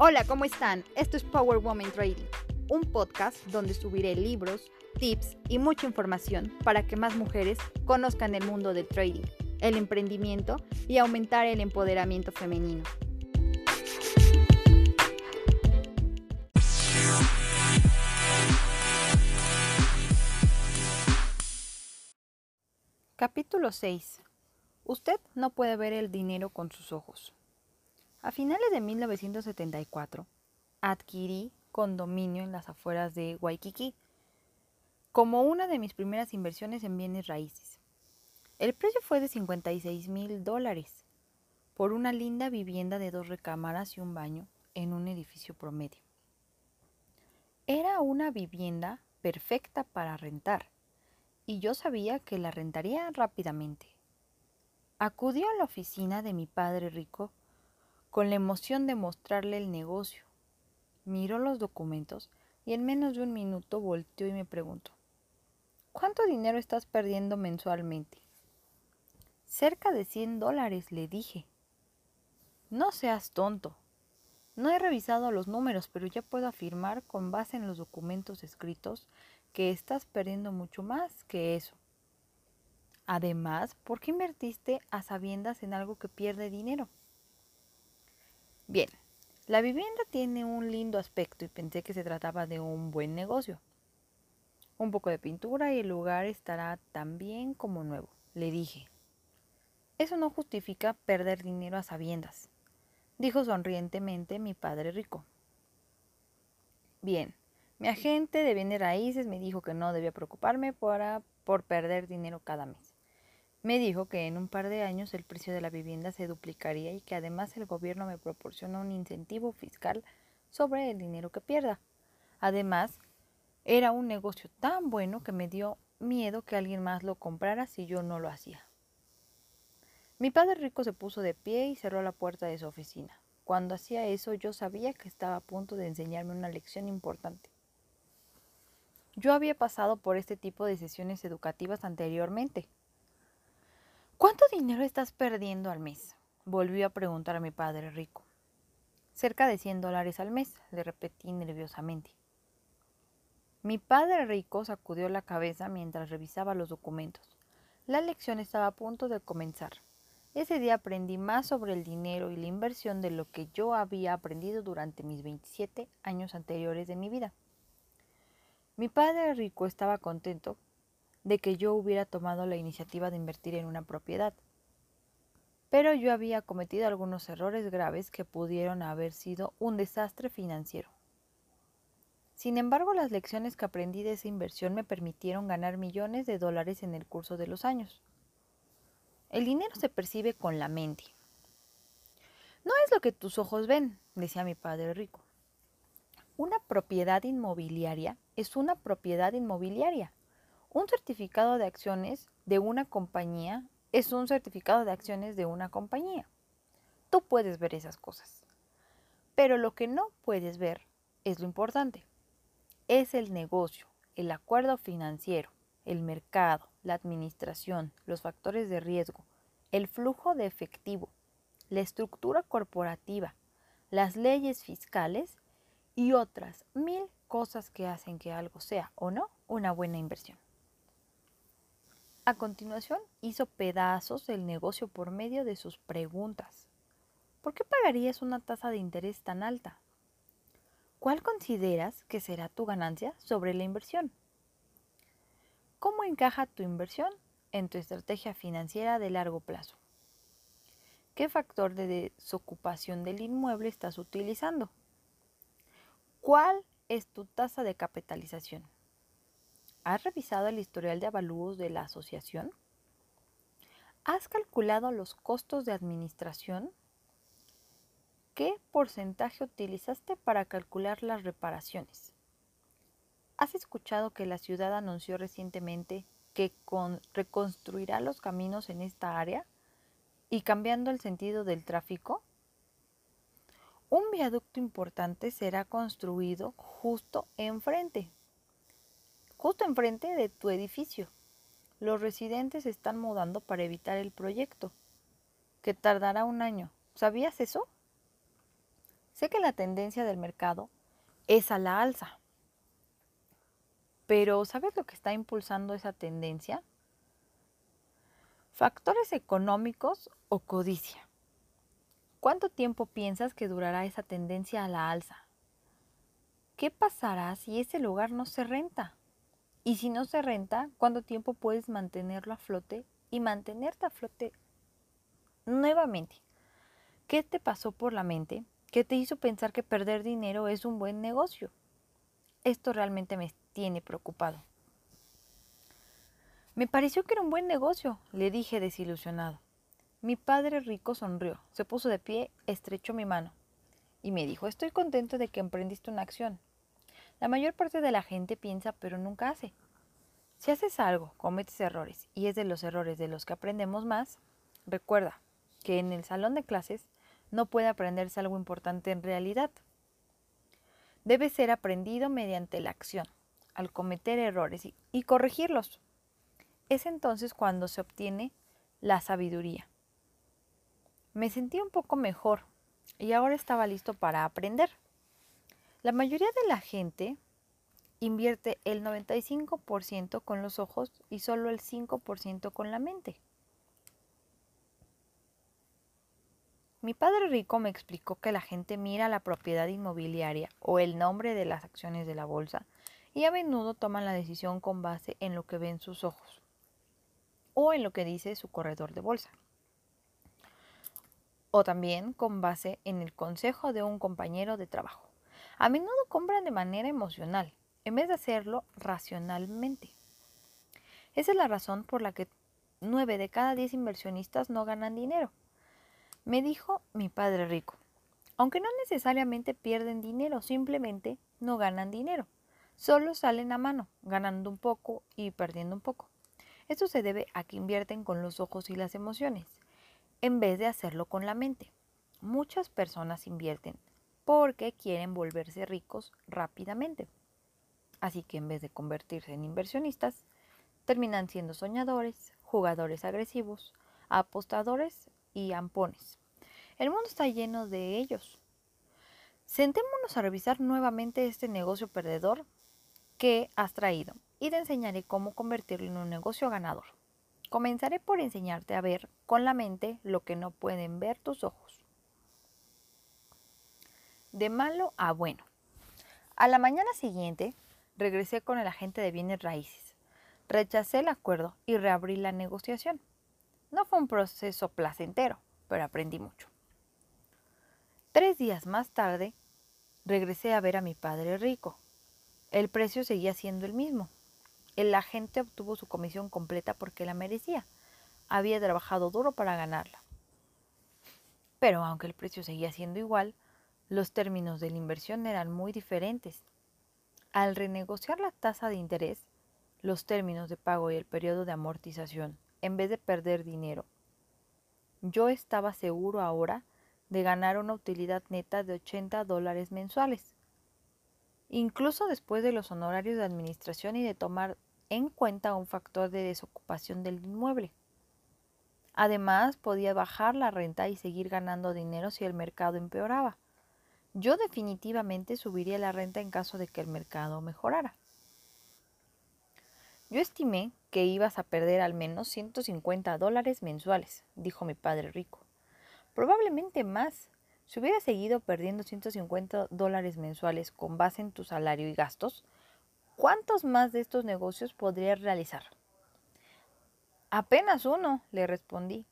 Hola, ¿cómo están? Esto es Power Woman Trading, un podcast donde subiré libros, tips y mucha información para que más mujeres conozcan el mundo del trading, el emprendimiento y aumentar el empoderamiento femenino. Capítulo 6. Usted no puede ver el dinero con sus ojos. A finales de 1974, adquirí condominio en las afueras de Waikiki como una de mis primeras inversiones en bienes raíces. El precio fue de 56 mil dólares por una linda vivienda de dos recámaras y un baño en un edificio promedio. Era una vivienda perfecta para rentar y yo sabía que la rentaría rápidamente. Acudí a la oficina de mi padre rico con la emoción de mostrarle el negocio. Miró los documentos y en menos de un minuto volteó y me preguntó, ¿cuánto dinero estás perdiendo mensualmente? Cerca de 100 dólares, le dije. No seas tonto. No he revisado los números, pero ya puedo afirmar con base en los documentos escritos que estás perdiendo mucho más que eso. Además, ¿por qué invertiste a sabiendas en algo que pierde dinero? Bien, la vivienda tiene un lindo aspecto y pensé que se trataba de un buen negocio. Un poco de pintura y el lugar estará tan bien como nuevo, le dije. Eso no justifica perder dinero a sabiendas, dijo sonrientemente mi padre rico. Bien, mi agente de bienes raíces me dijo que no debía preocuparme por perder dinero cada mes. Me dijo que en un par de años el precio de la vivienda se duplicaría y que además el gobierno me proporciona un incentivo fiscal sobre el dinero que pierda. Además, era un negocio tan bueno que me dio miedo que alguien más lo comprara si yo no lo hacía. Mi padre rico se puso de pie y cerró la puerta de su oficina. Cuando hacía eso yo sabía que estaba a punto de enseñarme una lección importante. Yo había pasado por este tipo de sesiones educativas anteriormente. ¿Cuánto dinero estás perdiendo al mes? Volvió a preguntar a mi padre rico. Cerca de 100 dólares al mes, le repetí nerviosamente. Mi padre rico sacudió la cabeza mientras revisaba los documentos. La lección estaba a punto de comenzar. Ese día aprendí más sobre el dinero y la inversión de lo que yo había aprendido durante mis 27 años anteriores de mi vida. Mi padre rico estaba contento de que yo hubiera tomado la iniciativa de invertir en una propiedad. Pero yo había cometido algunos errores graves que pudieron haber sido un desastre financiero. Sin embargo, las lecciones que aprendí de esa inversión me permitieron ganar millones de dólares en el curso de los años. El dinero se percibe con la mente. No es lo que tus ojos ven, decía mi padre rico. Una propiedad inmobiliaria es una propiedad inmobiliaria. Un certificado de acciones de una compañía es un certificado de acciones de una compañía. Tú puedes ver esas cosas. Pero lo que no puedes ver es lo importante. Es el negocio, el acuerdo financiero, el mercado, la administración, los factores de riesgo, el flujo de efectivo, la estructura corporativa, las leyes fiscales y otras mil cosas que hacen que algo sea o no una buena inversión. A continuación, hizo pedazos el negocio por medio de sus preguntas. ¿Por qué pagarías una tasa de interés tan alta? ¿Cuál consideras que será tu ganancia sobre la inversión? ¿Cómo encaja tu inversión en tu estrategia financiera de largo plazo? ¿Qué factor de desocupación del inmueble estás utilizando? ¿Cuál es tu tasa de capitalización? ¿Has revisado el historial de avalúos de la asociación? ¿Has calculado los costos de administración? ¿Qué porcentaje utilizaste para calcular las reparaciones? ¿Has escuchado que la ciudad anunció recientemente que reconstruirá los caminos en esta área y cambiando el sentido del tráfico? Un viaducto importante será construido justo enfrente, justo enfrente de tu edificio. Los residentes están mudando para evitar el proyecto, que tardará un año. ¿Sabías eso? Sé que la tendencia del mercado es a la alza. Pero ¿sabes lo que está impulsando esa tendencia? Factores económicos o codicia. ¿Cuánto tiempo piensas que durará esa tendencia a la alza? ¿Qué pasará si ese lugar no se renta? Y si no se renta, ¿cuánto tiempo puedes mantenerlo a flote y mantenerte a flote nuevamente? ¿Qué te pasó por la mente? ¿Qué te hizo pensar que perder dinero es un buen negocio? Esto realmente me tiene preocupado. Me pareció que era un buen negocio, le dije desilusionado. Mi padre rico sonrió, se puso de pie, estrechó mi mano y me dijo, estoy contento de que emprendiste una acción. La mayor parte de la gente piensa pero nunca hace. Si haces algo, cometes errores y es de los errores de los que aprendemos más, recuerda que en el salón de clases no puede aprenderse algo importante en realidad. Debe ser aprendido mediante la acción, al cometer errores y, y corregirlos. Es entonces cuando se obtiene la sabiduría. Me sentí un poco mejor y ahora estaba listo para aprender. La mayoría de la gente invierte el 95% con los ojos y solo el 5% con la mente. Mi padre rico me explicó que la gente mira la propiedad inmobiliaria o el nombre de las acciones de la bolsa y a menudo toman la decisión con base en lo que ven sus ojos o en lo que dice su corredor de bolsa. O también con base en el consejo de un compañero de trabajo. A menudo compran de manera emocional, en vez de hacerlo racionalmente. Esa es la razón por la que 9 de cada 10 inversionistas no ganan dinero. Me dijo mi padre rico. Aunque no necesariamente pierden dinero, simplemente no ganan dinero. Solo salen a mano, ganando un poco y perdiendo un poco. Esto se debe a que invierten con los ojos y las emociones, en vez de hacerlo con la mente. Muchas personas invierten porque quieren volverse ricos rápidamente. Así que en vez de convertirse en inversionistas, terminan siendo soñadores, jugadores agresivos, apostadores y ampones. El mundo está lleno de ellos. Sentémonos a revisar nuevamente este negocio perdedor que has traído y te enseñaré cómo convertirlo en un negocio ganador. Comenzaré por enseñarte a ver con la mente lo que no pueden ver tus ojos. De malo a bueno. A la mañana siguiente regresé con el agente de bienes raíces. Rechacé el acuerdo y reabrí la negociación. No fue un proceso placentero, pero aprendí mucho. Tres días más tarde, regresé a ver a mi padre rico. El precio seguía siendo el mismo, el agente obtuvo su comisión completa porque la merecía. Había trabajado duro para ganarla. Pero aunque el precio seguía siendo igual, los términos de la inversión eran muy diferentes. Al renegociar la tasa de interés, los términos de pago y el periodo de amortización, en vez de perder dinero, yo estaba seguro ahora de ganar una utilidad neta de 80 dólares mensuales. Incluso después de los honorarios de administración y de tomar en cuenta un factor de desocupación del inmueble. Además, podía bajar la renta y seguir ganando dinero si el mercado empeoraba. Yo definitivamente subiría la renta en caso de que el mercado mejorara. Yo estimé que ibas a perder al menos 150 dólares mensuales, dijo mi padre rico. Probablemente más. Si hubieras seguido perdiendo 150 dólares mensuales con base en tu salario y gastos, ¿Cuántos más de estos negocios podría realizar? Apenas uno, le respondí.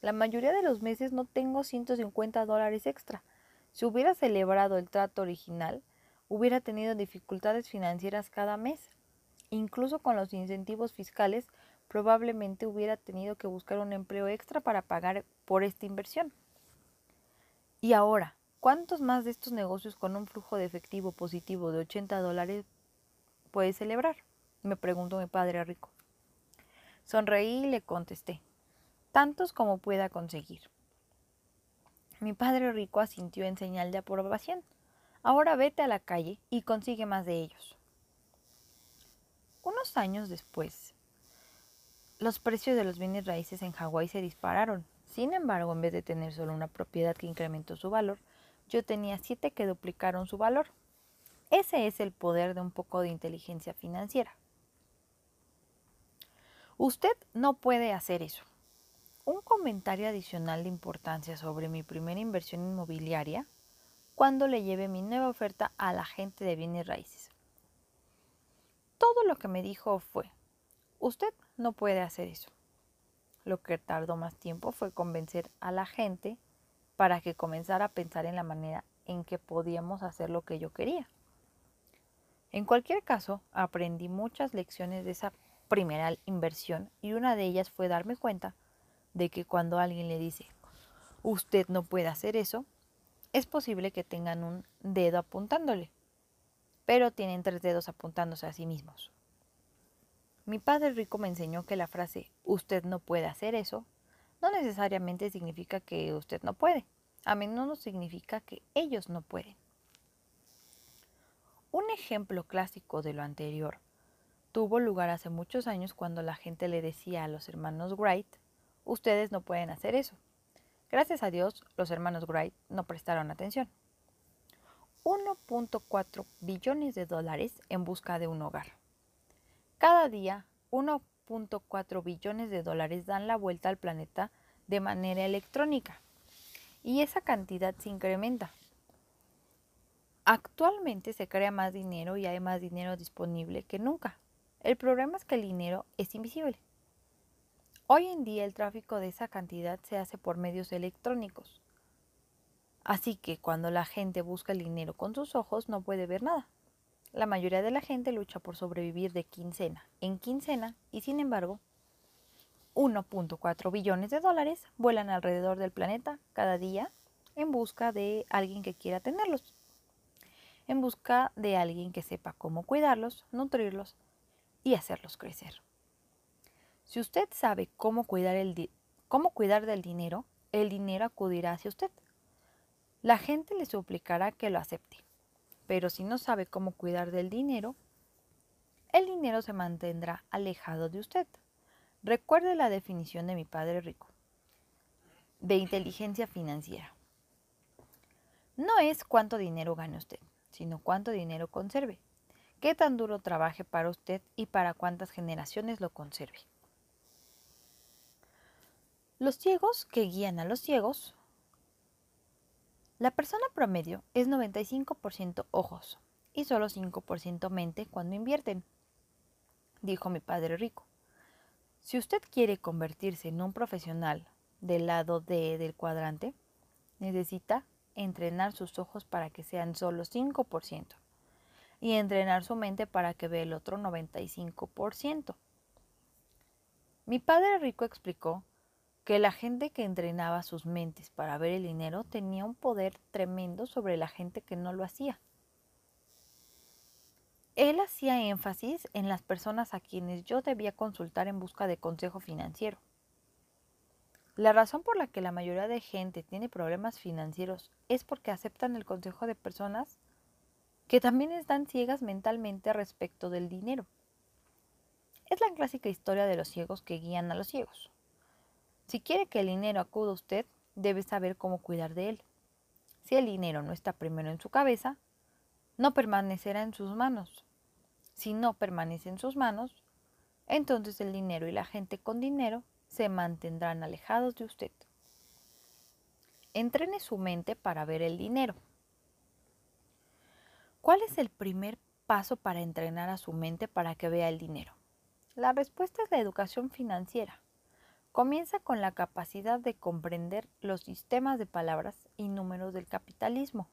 La mayoría de los meses no tengo 150 dólares extra. Si hubiera celebrado el trato original, hubiera tenido dificultades financieras cada mes. Incluso con los incentivos fiscales, probablemente hubiera tenido que buscar un empleo extra para pagar por esta inversión. Y ahora, ¿cuántos más de estos negocios con un flujo de efectivo positivo de 80 dólares puede celebrar? Me preguntó mi padre rico. Sonreí y le contesté, tantos como pueda conseguir. Mi padre rico asintió en señal de aprobación. Ahora vete a la calle y consigue más de ellos. Unos años después, los precios de los bienes raíces en Hawái se dispararon. Sin embargo, en vez de tener solo una propiedad que incrementó su valor, yo tenía siete que duplicaron su valor. Ese es el poder de un poco de inteligencia financiera. Usted no puede hacer eso. Un comentario adicional de importancia sobre mi primera inversión inmobiliaria cuando le llevé mi nueva oferta a la gente de bienes raíces. Todo lo que me dijo fue, usted no puede hacer eso. Lo que tardó más tiempo fue convencer a la gente para que comenzara a pensar en la manera en que podíamos hacer lo que yo quería. En cualquier caso, aprendí muchas lecciones de esa primera inversión y una de ellas fue darme cuenta de que cuando alguien le dice, usted no puede hacer eso, es posible que tengan un dedo apuntándole, pero tienen tres dedos apuntándose a sí mismos. Mi padre rico me enseñó que la frase usted no puede hacer eso no necesariamente significa que usted no puede, a menudo significa que ellos no pueden. Un ejemplo clásico de lo anterior tuvo lugar hace muchos años cuando la gente le decía a los hermanos Wright, ustedes no pueden hacer eso. Gracias a Dios, los hermanos Wright no prestaron atención. 1.4 billones de dólares en busca de un hogar. Cada día, 1.4 billones de dólares dan la vuelta al planeta de manera electrónica y esa cantidad se incrementa. Actualmente se crea más dinero y hay más dinero disponible que nunca. El problema es que el dinero es invisible. Hoy en día el tráfico de esa cantidad se hace por medios electrónicos. Así que cuando la gente busca el dinero con sus ojos no puede ver nada. La mayoría de la gente lucha por sobrevivir de quincena en quincena y sin embargo 1.4 billones de dólares vuelan alrededor del planeta cada día en busca de alguien que quiera tenerlos, en busca de alguien que sepa cómo cuidarlos, nutrirlos y hacerlos crecer. Si usted sabe cómo cuidar, el cómo cuidar del dinero, el dinero acudirá hacia usted. La gente le suplicará que lo acepte. Pero si no sabe cómo cuidar del dinero, el dinero se mantendrá alejado de usted. Recuerde la definición de mi padre rico de inteligencia financiera. No es cuánto dinero gane usted, sino cuánto dinero conserve. Qué tan duro trabaje para usted y para cuántas generaciones lo conserve. Los ciegos que guían a los ciegos la persona promedio es 95% ojos y solo 5% mente cuando invierten, dijo mi padre rico. Si usted quiere convertirse en un profesional del lado D del cuadrante, necesita entrenar sus ojos para que sean solo 5% y entrenar su mente para que vea el otro 95%. Mi padre rico explicó que la gente que entrenaba sus mentes para ver el dinero tenía un poder tremendo sobre la gente que no lo hacía. Él hacía énfasis en las personas a quienes yo debía consultar en busca de consejo financiero. La razón por la que la mayoría de gente tiene problemas financieros es porque aceptan el consejo de personas que también están ciegas mentalmente respecto del dinero. Es la clásica historia de los ciegos que guían a los ciegos. Si quiere que el dinero acuda a usted, debe saber cómo cuidar de él. Si el dinero no está primero en su cabeza, no permanecerá en sus manos. Si no permanece en sus manos, entonces el dinero y la gente con dinero se mantendrán alejados de usted. Entrene su mente para ver el dinero. ¿Cuál es el primer paso para entrenar a su mente para que vea el dinero? La respuesta es la educación financiera. Comienza con la capacidad de comprender los sistemas de palabras y números del capitalismo.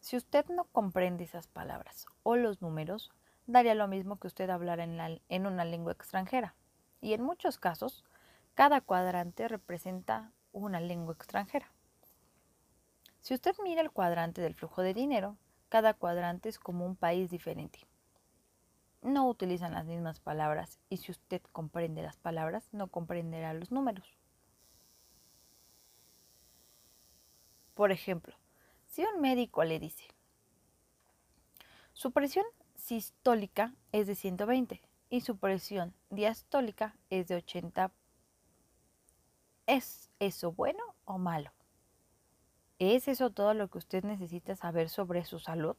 Si usted no comprende esas palabras o los números, daría lo mismo que usted hablara en, una lengua extranjera. Y en muchos casos, cada cuadrante representa una lengua extranjera. Si usted mira el cuadrante del flujo de dinero, cada cuadrante es como un país diferente no utilizan las mismas palabras y si usted comprende las palabras, no comprenderá los números. Por ejemplo, si un médico le dice, su presión sistólica es de 120 y su presión diastólica es de 80, ¿es eso bueno o malo? ¿Es eso todo lo que usted necesita saber sobre su salud?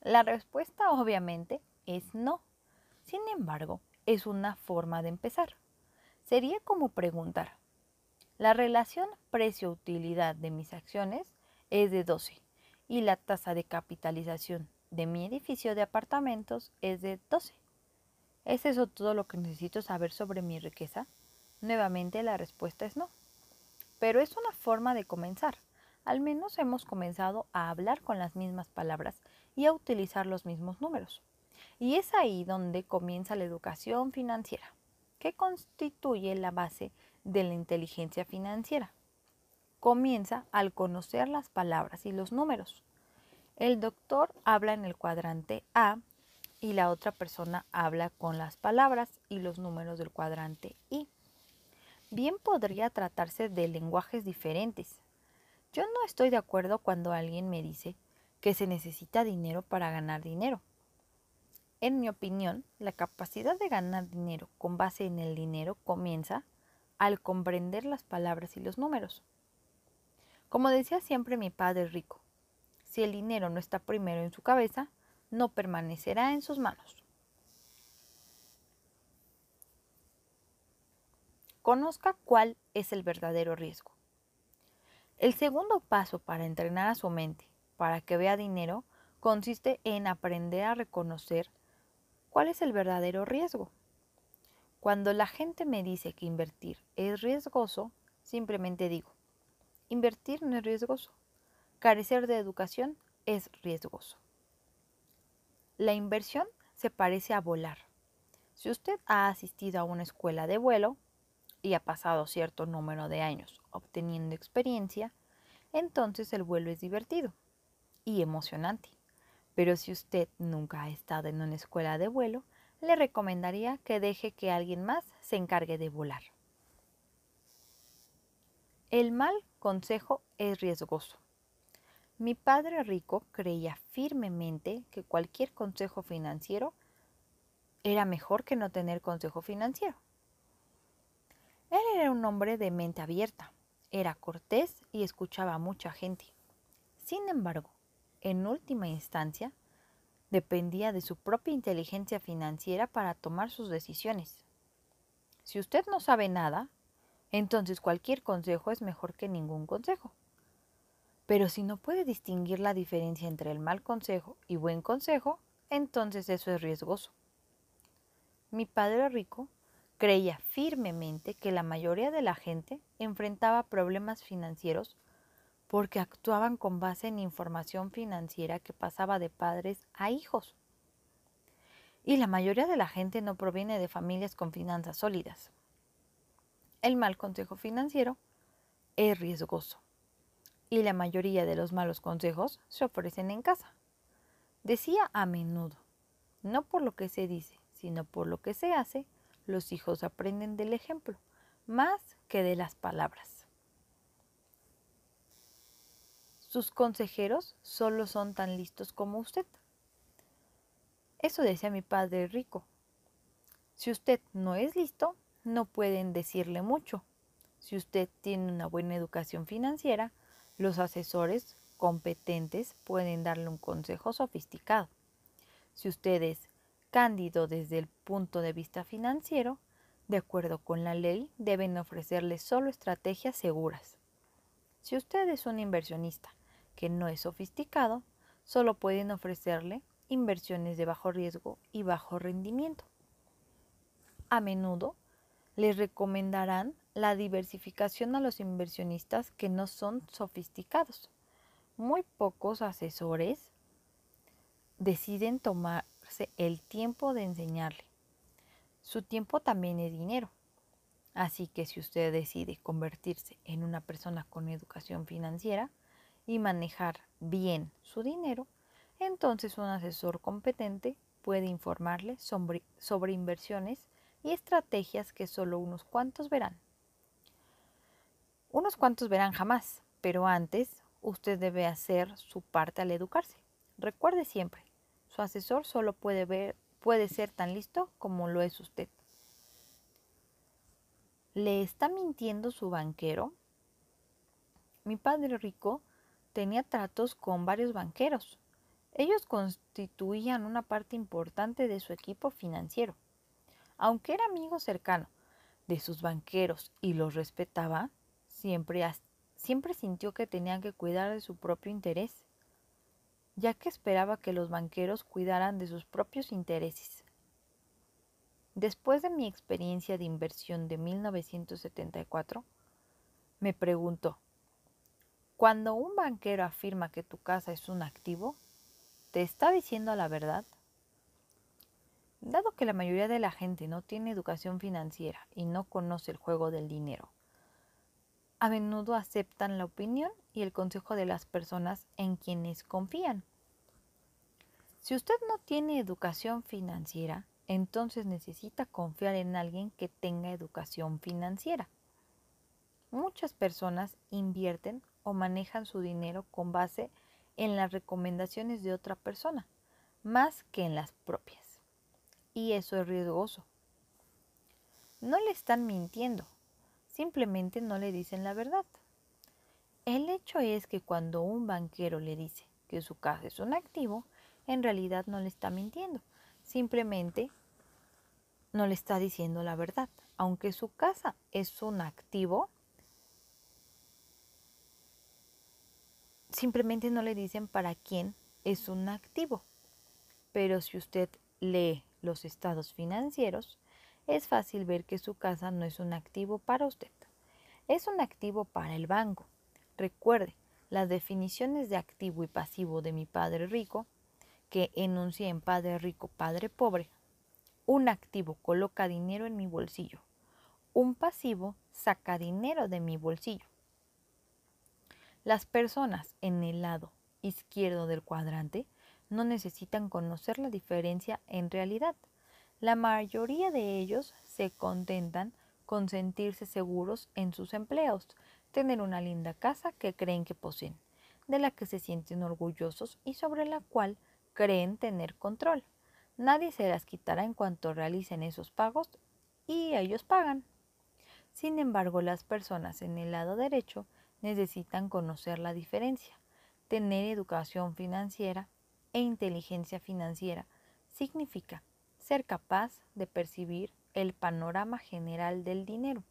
La respuesta obviamente es no. Sin embargo, es una forma de empezar. Sería como preguntar, la relación precio-utilidad de mis acciones es de 12 y la tasa de capitalización de mi edificio de apartamentos es de 12. ¿Es eso todo lo que necesito saber sobre mi riqueza? Nuevamente la respuesta es no. Pero es una forma de comenzar. Al menos hemos comenzado a hablar con las mismas palabras y a utilizar los mismos números. Y es ahí donde comienza la educación financiera, que constituye la base de la inteligencia financiera. Comienza al conocer las palabras y los números. El doctor habla en el cuadrante A y la otra persona habla con las palabras y los números del cuadrante I. Bien podría tratarse de lenguajes diferentes. Yo no estoy de acuerdo cuando alguien me dice que se necesita dinero para ganar dinero. En mi opinión, la capacidad de ganar dinero con base en el dinero comienza al comprender las palabras y los números. Como decía siempre mi padre rico, si el dinero no está primero en su cabeza, no permanecerá en sus manos. Conozca cuál es el verdadero riesgo. El segundo paso para entrenar a su mente para que vea dinero consiste en aprender a reconocer cuál es el verdadero riesgo. Cuando la gente me dice que invertir es riesgoso, simplemente digo, invertir no es riesgoso. Carecer de educación es riesgoso. La inversión se parece a volar. Si usted ha asistido a una escuela de vuelo y ha pasado cierto número de años obteniendo experiencia, entonces el vuelo es divertido y emocionante. Pero si usted nunca ha estado en una escuela de vuelo, le recomendaría que deje que alguien más se encargue de volar. El mal consejo es riesgoso. Mi padre rico creía firmemente que cualquier consejo financiero era mejor que no tener consejo financiero. Él era un hombre de mente abierta, era cortés y escuchaba a mucha gente. Sin embargo, en última instancia, dependía de su propia inteligencia financiera para tomar sus decisiones. Si usted no sabe nada, entonces cualquier consejo es mejor que ningún consejo. Pero si no puede distinguir la diferencia entre el mal consejo y buen consejo, entonces eso es riesgoso. Mi padre rico creía firmemente que la mayoría de la gente enfrentaba problemas financieros porque actuaban con base en información financiera que pasaba de padres a hijos. Y la mayoría de la gente no proviene de familias con finanzas sólidas. El mal consejo financiero es riesgoso y la mayoría de los malos consejos se ofrecen en casa. Decía a menudo, no por lo que se dice, sino por lo que se hace, los hijos aprenden del ejemplo, más que de las palabras. Sus consejeros solo son tan listos como usted. Eso decía mi padre rico. Si usted no es listo, no pueden decirle mucho. Si usted tiene una buena educación financiera, los asesores competentes pueden darle un consejo sofisticado. Si usted es cándido desde el punto de vista financiero, de acuerdo con la ley, deben ofrecerle solo estrategias seguras. Si usted es un inversionista que no es sofisticado, solo pueden ofrecerle inversiones de bajo riesgo y bajo rendimiento. A menudo les recomendarán la diversificación a los inversionistas que no son sofisticados. Muy pocos asesores deciden tomarse el tiempo de enseñarle. Su tiempo también es dinero. Así que si usted decide convertirse en una persona con educación financiera y manejar bien su dinero, entonces un asesor competente puede informarle sobre, sobre inversiones y estrategias que solo unos cuantos verán. Unos cuantos verán jamás, pero antes usted debe hacer su parte al educarse. Recuerde siempre, su asesor solo puede ver, puede ser tan listo como lo es usted. ¿Le está mintiendo su banquero? Mi padre rico tenía tratos con varios banqueros. Ellos constituían una parte importante de su equipo financiero. Aunque era amigo cercano de sus banqueros y los respetaba, siempre, siempre sintió que tenía que cuidar de su propio interés, ya que esperaba que los banqueros cuidaran de sus propios intereses. Después de mi experiencia de inversión de 1974, me preguntó, cuando un banquero afirma que tu casa es un activo, ¿te está diciendo la verdad? Dado que la mayoría de la gente no tiene educación financiera y no conoce el juego del dinero, a menudo aceptan la opinión y el consejo de las personas en quienes confían. Si usted no tiene educación financiera, entonces necesita confiar en alguien que tenga educación financiera. Muchas personas invierten o manejan su dinero con base en las recomendaciones de otra persona, más que en las propias y eso es riesgoso. No le están mintiendo, simplemente no le dicen la verdad. El hecho es que cuando un banquero le dice que su casa es un activo, en realidad no le está mintiendo, simplemente no le está diciendo la verdad. Aunque su casa es un activo, simplemente no le dicen para quién es un activo. Pero si usted lee los estados financieros, es fácil ver que su casa no es un activo para usted. Es un activo para el banco. Recuerde las definiciones de activo y pasivo de mi padre rico, que enuncié en Padre Rico, Padre Pobre. Un activo coloca dinero en mi bolsillo. Un pasivo saca dinero de mi bolsillo. Las personas en el lado izquierdo del cuadrante no necesitan conocer la diferencia en realidad. La mayoría de ellos se contentan con sentirse seguros en sus empleos, tener una linda casa que creen que poseen, de la que se sienten orgullosos y sobre la cual creen tener control. Nadie se las quitará en cuanto realicen esos pagos y ellos pagan. Sin embargo, las personas en el lado derecho necesitan conocer la diferencia, tener educación financiera e inteligencia financiera significa ser capaz de percibir el panorama general del dinero.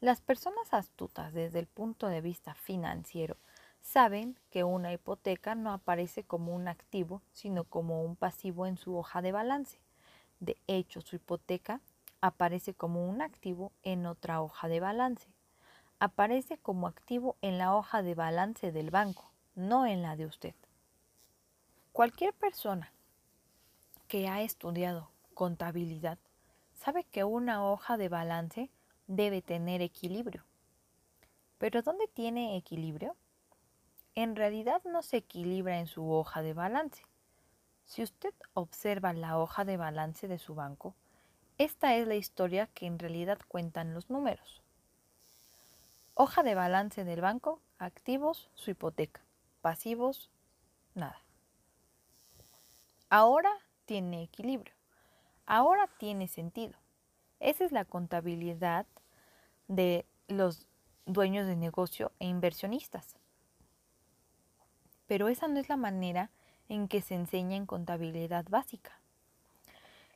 Las personas astutas desde el punto de vista financiero saben que una hipoteca no aparece como un activo, sino como un pasivo en su hoja de balance. De hecho, su hipoteca aparece como un activo en otra hoja de balance. Aparece como activo en la hoja de balance del banco, no en la de usted. Cualquier persona que ha estudiado contabilidad sabe que una hoja de balance debe tener equilibrio. Pero ¿dónde tiene equilibrio? En realidad no se equilibra en su hoja de balance. Si usted observa la hoja de balance de su banco, esta es la historia que en realidad cuentan los números. Hoja de balance del banco, activos, su hipoteca, pasivos, nada. Ahora tiene equilibrio. Ahora tiene sentido. Esa es la contabilidad de los dueños de negocio e inversionistas. Pero esa no es la manera en que se enseña en contabilidad básica.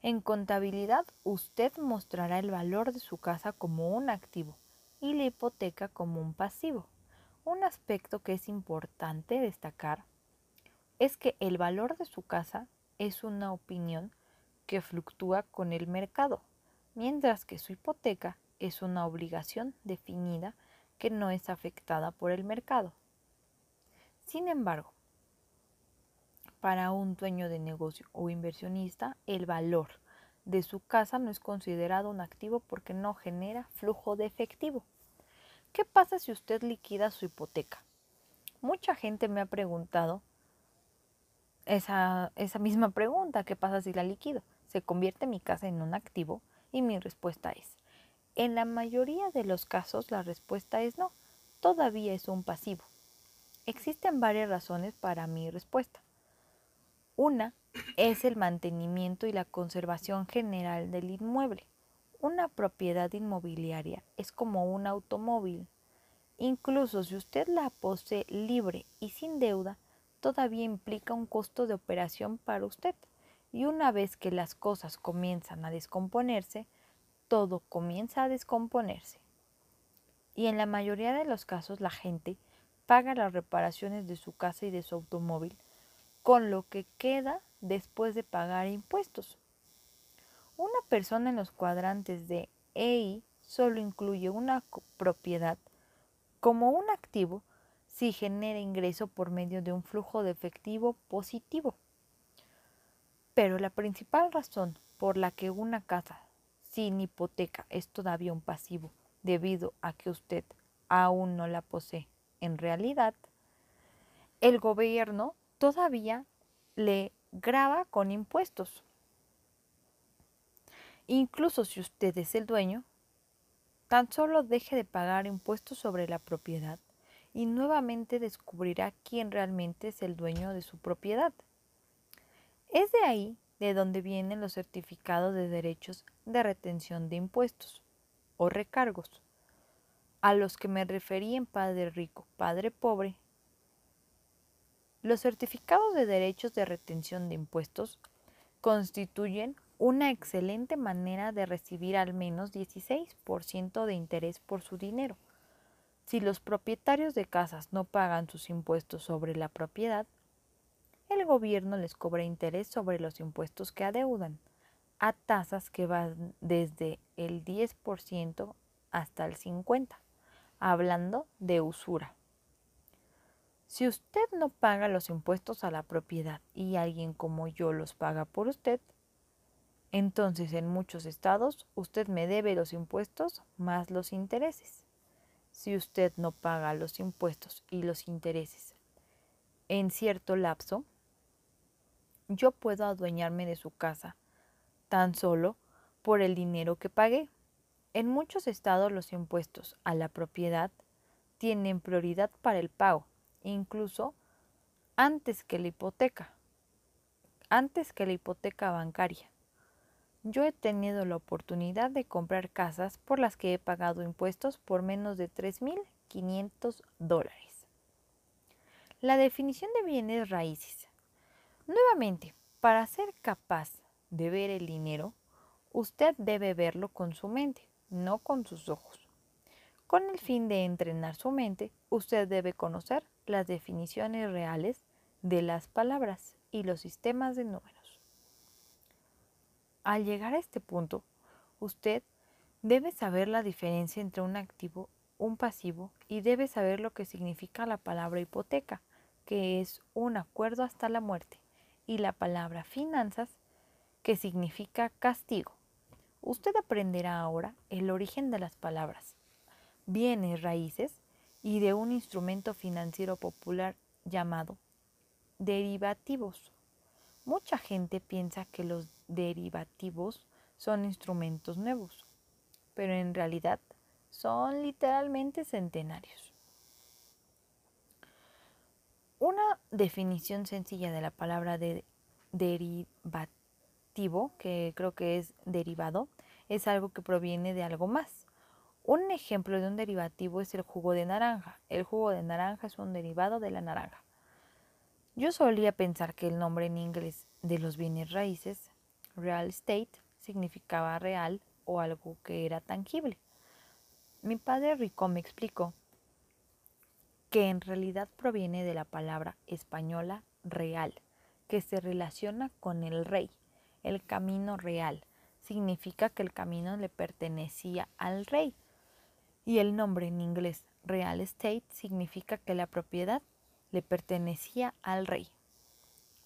En contabilidad usted mostrará el valor de su casa como un activo y la hipoteca como un pasivo. Un aspecto que es importante destacar es que el valor de su casa es una opinión que fluctúa con el mercado, mientras que su hipoteca es una obligación definida que no es afectada por el mercado. Sin embargo, para un dueño de negocio o inversionista, el valor de su casa no es considerado un activo porque no genera flujo de efectivo. ¿Qué pasa si usted liquida su hipoteca? Mucha gente me ha preguntado esa, esa misma pregunta, ¿qué pasa si la liquido? ¿Se convierte mi casa en un activo? Y mi respuesta es, en la mayoría de los casos la respuesta es no, todavía es un pasivo. Existen varias razones para mi respuesta. Una es el mantenimiento y la conservación general del inmueble. Una propiedad inmobiliaria es como un automóvil. Incluso si usted la posee libre y sin deuda, todavía implica un costo de operación para usted. Y una vez que las cosas comienzan a descomponerse, todo comienza a descomponerse. Y en la mayoría de los casos la gente paga las reparaciones de su casa y de su automóvil con lo que queda después de pagar impuestos. Una persona en los cuadrantes de EI solo incluye una propiedad como un activo si genera ingreso por medio de un flujo de efectivo positivo. Pero la principal razón por la que una casa sin hipoteca es todavía un pasivo debido a que usted aún no la posee en realidad, el gobierno todavía le graba con impuestos. Incluso si usted es el dueño, tan solo deje de pagar impuestos sobre la propiedad y nuevamente descubrirá quién realmente es el dueño de su propiedad. Es de ahí de donde vienen los certificados de derechos de retención de impuestos o recargos, a los que me referí en Padre Rico, Padre Pobre. Los certificados de derechos de retención de impuestos constituyen una excelente manera de recibir al menos 16% de interés por su dinero. Si los propietarios de casas no pagan sus impuestos sobre la propiedad, el gobierno les cobra interés sobre los impuestos que adeudan, a tasas que van desde el 10% hasta el 50%, hablando de usura. Si usted no paga los impuestos a la propiedad y alguien como yo los paga por usted, entonces en muchos estados usted me debe los impuestos más los intereses. Si usted no paga los impuestos y los intereses en cierto lapso, yo puedo adueñarme de su casa tan solo por el dinero que pagué. En muchos estados los impuestos a la propiedad tienen prioridad para el pago, incluso antes que la hipoteca, antes que la hipoteca bancaria. Yo he tenido la oportunidad de comprar casas por las que he pagado impuestos por menos de 3.500 dólares. La definición de bienes raíces Nuevamente, para ser capaz de ver el dinero, usted debe verlo con su mente, no con sus ojos. Con el fin de entrenar su mente, usted debe conocer las definiciones reales de las palabras y los sistemas de números. Al llegar a este punto, usted debe saber la diferencia entre un activo, un pasivo y debe saber lo que significa la palabra hipoteca, que es un acuerdo hasta la muerte y la palabra finanzas, que significa castigo. Usted aprenderá ahora el origen de las palabras, bienes raíces y de un instrumento financiero popular llamado derivativos. Mucha gente piensa que los derivativos son instrumentos nuevos, pero en realidad son literalmente centenarios. Una definición sencilla de la palabra de derivativo, que creo que es derivado, es algo que proviene de algo más. Un ejemplo de un derivativo es el jugo de naranja. El jugo de naranja es un derivado de la naranja. Yo solía pensar que el nombre en inglés de los bienes raíces, real estate, significaba real o algo que era tangible. Mi padre rico me explicó que en realidad proviene de la palabra española real, que se relaciona con el rey. El camino real significa que el camino le pertenecía al rey. Y el nombre en inglés real estate significa que la propiedad le pertenecía al rey.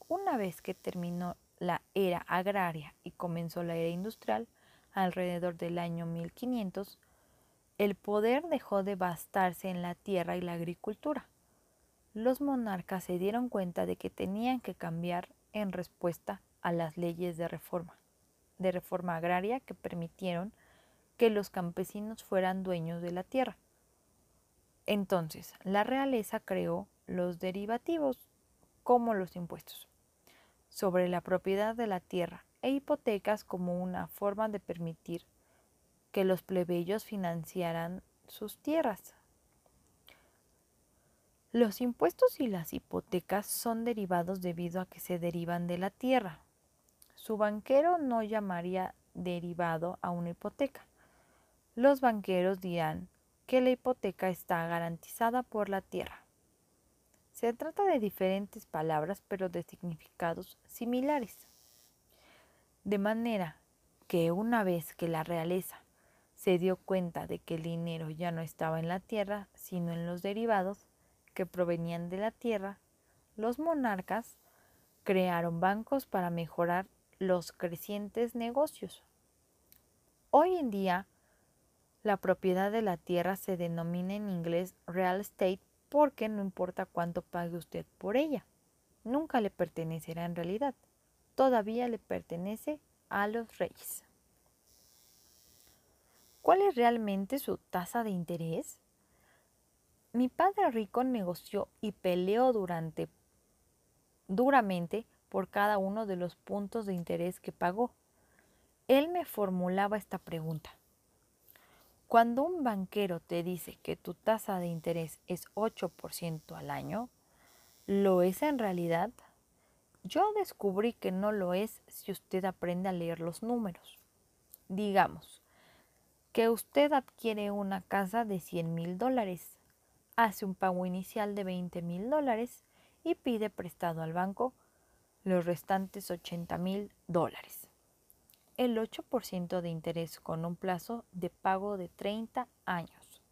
Una vez que terminó la era agraria y comenzó la era industrial, alrededor del año 1500, el poder dejó de bastarse en la tierra y la agricultura. Los monarcas se dieron cuenta de que tenían que cambiar en respuesta a las leyes de reforma, de reforma agraria que permitieron que los campesinos fueran dueños de la tierra. Entonces, la realeza creó los derivativos, como los impuestos, sobre la propiedad de la tierra e hipotecas como una forma de permitir que los plebeyos financiaran sus tierras. Los impuestos y las hipotecas son derivados debido a que se derivan de la tierra. Su banquero no llamaría derivado a una hipoteca. Los banqueros dirán que la hipoteca está garantizada por la tierra. Se trata de diferentes palabras pero de significados similares. De manera que una vez que la realeza se dio cuenta de que el dinero ya no estaba en la tierra, sino en los derivados que provenían de la tierra, los monarcas crearon bancos para mejorar los crecientes negocios. Hoy en día, la propiedad de la tierra se denomina en inglés real estate porque no importa cuánto pague usted por ella, nunca le pertenecerá en realidad, todavía le pertenece a los reyes. ¿Cuál es realmente su tasa de interés? Mi padre rico negoció y peleó durante duramente por cada uno de los puntos de interés que pagó. Él me formulaba esta pregunta. Cuando un banquero te dice que tu tasa de interés es 8% al año, ¿lo es en realidad? Yo descubrí que no lo es si usted aprende a leer los números. Digamos que usted adquiere una casa de 100 mil dólares, hace un pago inicial de 20 mil dólares y pide prestado al banco los restantes 80 mil dólares. El 8% de interés con un plazo de pago de 30 años.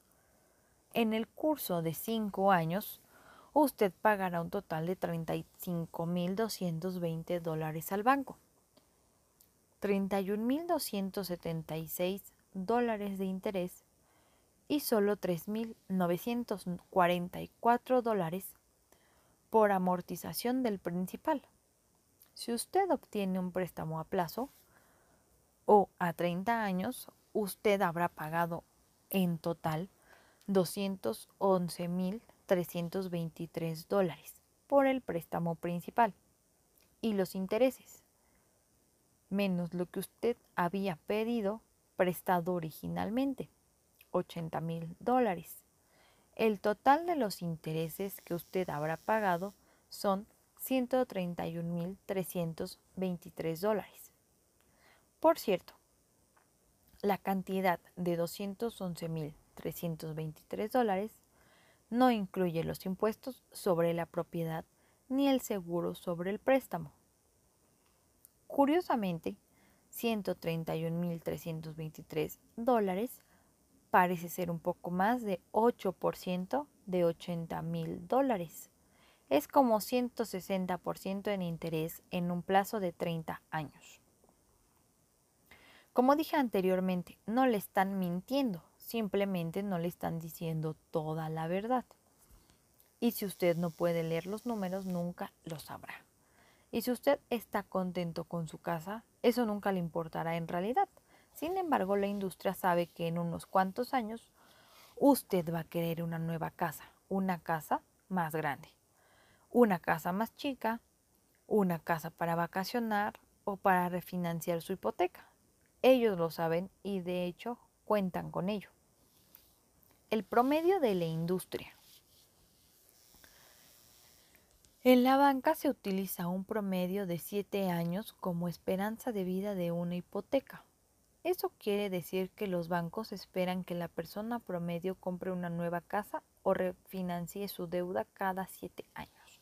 En el curso de 5 años, usted pagará un total de 35.220 dólares al banco, 31.276 dólares de interés y solo 3.944 dólares por amortización del principal. Si usted obtiene un préstamo a plazo o a 30 años, usted habrá pagado en total 211.000 323 dólares por el préstamo principal y los intereses, menos lo que usted había pedido prestado originalmente, 80 mil dólares. El total de los intereses que usted habrá pagado son 131.323 dólares. Por cierto, la cantidad de 211.323 dólares no incluye los impuestos sobre la propiedad ni el seguro sobre el préstamo. Curiosamente, 131.323 dólares parece ser un poco más de 8% de 80.000 dólares. Es como 160% en interés en un plazo de 30 años. Como dije anteriormente, no le están mintiendo, simplemente no le están diciendo toda la verdad. Y si usted no puede leer los números, nunca lo sabrá. Y si usted está contento con su casa, eso nunca le importará en realidad. Sin embargo, la industria sabe que en unos cuantos años usted va a querer una nueva casa, una casa más grande, una casa más chica, una casa para vacacionar o para refinanciar su hipoteca. Ellos lo saben y de hecho cuentan con ello. El promedio de la industria. En la banca se utiliza un promedio de 7 años como esperanza de vida de una hipoteca. Eso quiere decir que los bancos esperan que la persona promedio compre una nueva casa o refinancie su deuda cada 7 años.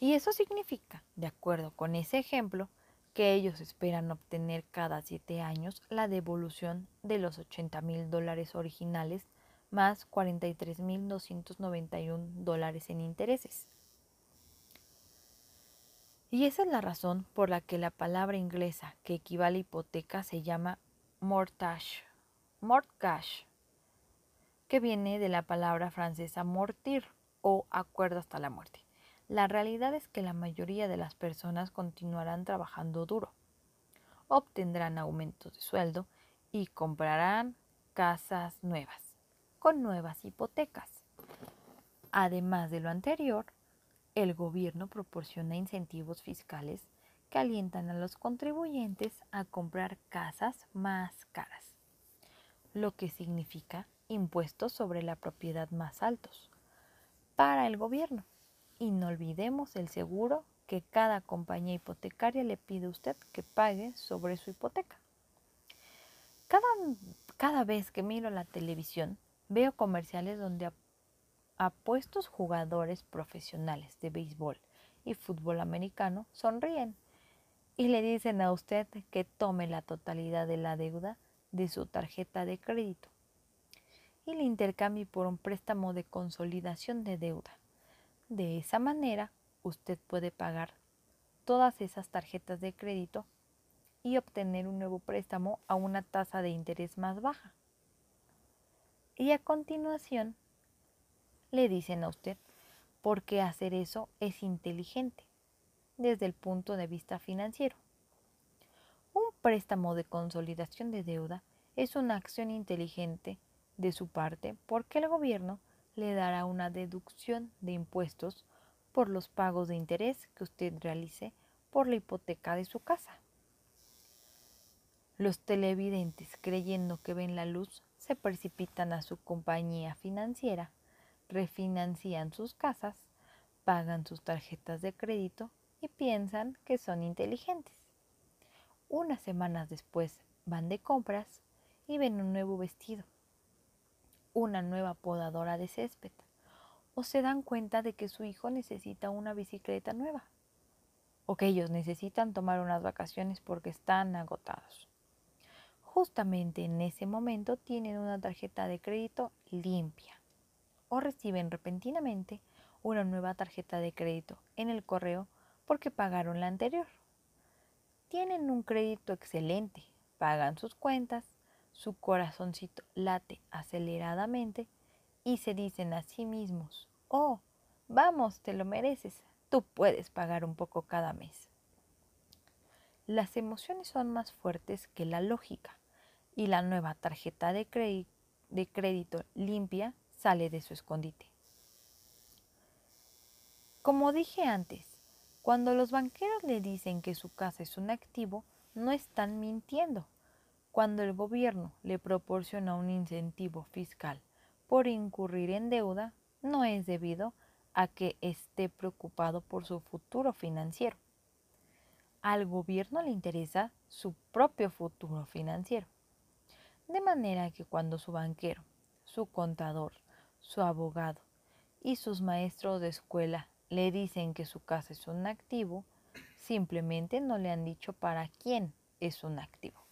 Y eso significa, de acuerdo con ese ejemplo, que ellos esperan obtener cada siete años la devolución de los 80 mil dólares originales más 43.291 dólares en intereses. Y esa es la razón por la que la palabra inglesa que equivale a hipoteca se llama mortgage, mortgage, que viene de la palabra francesa mortir o acuerdo hasta la muerte. La realidad es que la mayoría de las personas continuarán trabajando duro, obtendrán aumentos de sueldo y comprarán casas nuevas, con nuevas hipotecas. Además de lo anterior, el gobierno proporciona incentivos fiscales que alientan a los contribuyentes a comprar casas más caras, lo que significa impuestos sobre la propiedad más altos para el gobierno. Y no olvidemos el seguro que cada compañía hipotecaria le pide a usted que pague sobre su hipoteca. Cada, cada vez que miro la televisión, veo comerciales donde apuestos jugadores profesionales de béisbol y fútbol americano sonríen y le dicen a usted que tome la totalidad de la deuda de su tarjeta de crédito y le intercambie por un préstamo de consolidación de deuda. De esa manera, usted puede pagar todas esas tarjetas de crédito y obtener un nuevo préstamo a una tasa de interés más baja. Y a continuación, le dicen a usted por qué hacer eso es inteligente desde el punto de vista financiero. Un préstamo de consolidación de deuda es una acción inteligente de su parte porque el gobierno le dará una deducción de impuestos por los pagos de interés que usted realice por la hipoteca de su casa. Los televidentes, creyendo que ven la luz, se precipitan a su compañía financiera, refinancian sus casas, pagan sus tarjetas de crédito y piensan que son inteligentes. Unas semanas después van de compras y ven un nuevo vestido, una nueva podadora de césped, o se dan cuenta de que su hijo necesita una bicicleta nueva, o que ellos necesitan tomar unas vacaciones porque están agotados. Justamente en ese momento tienen una tarjeta de crédito limpia o reciben repentinamente una nueva tarjeta de crédito en el correo porque pagaron la anterior. Tienen un crédito excelente, pagan sus cuentas, su corazoncito late aceleradamente y se dicen a sí mismos, oh, vamos, te lo mereces, tú puedes pagar un poco cada mes. Las emociones son más fuertes que la lógica y la nueva tarjeta de, crédito limpia sale de su escondite. Como dije antes, cuando los banqueros le dicen que su casa es un activo, no están mintiendo. Cuando el gobierno le proporciona un incentivo fiscal por incurrir en deuda, no es debido a que esté preocupado por su futuro financiero. Al gobierno le interesa su propio futuro financiero. De manera que cuando su banquero, su contador, su abogado y sus maestros de escuela le dicen que su casa es un activo, simplemente no le han dicho para quién es un activo.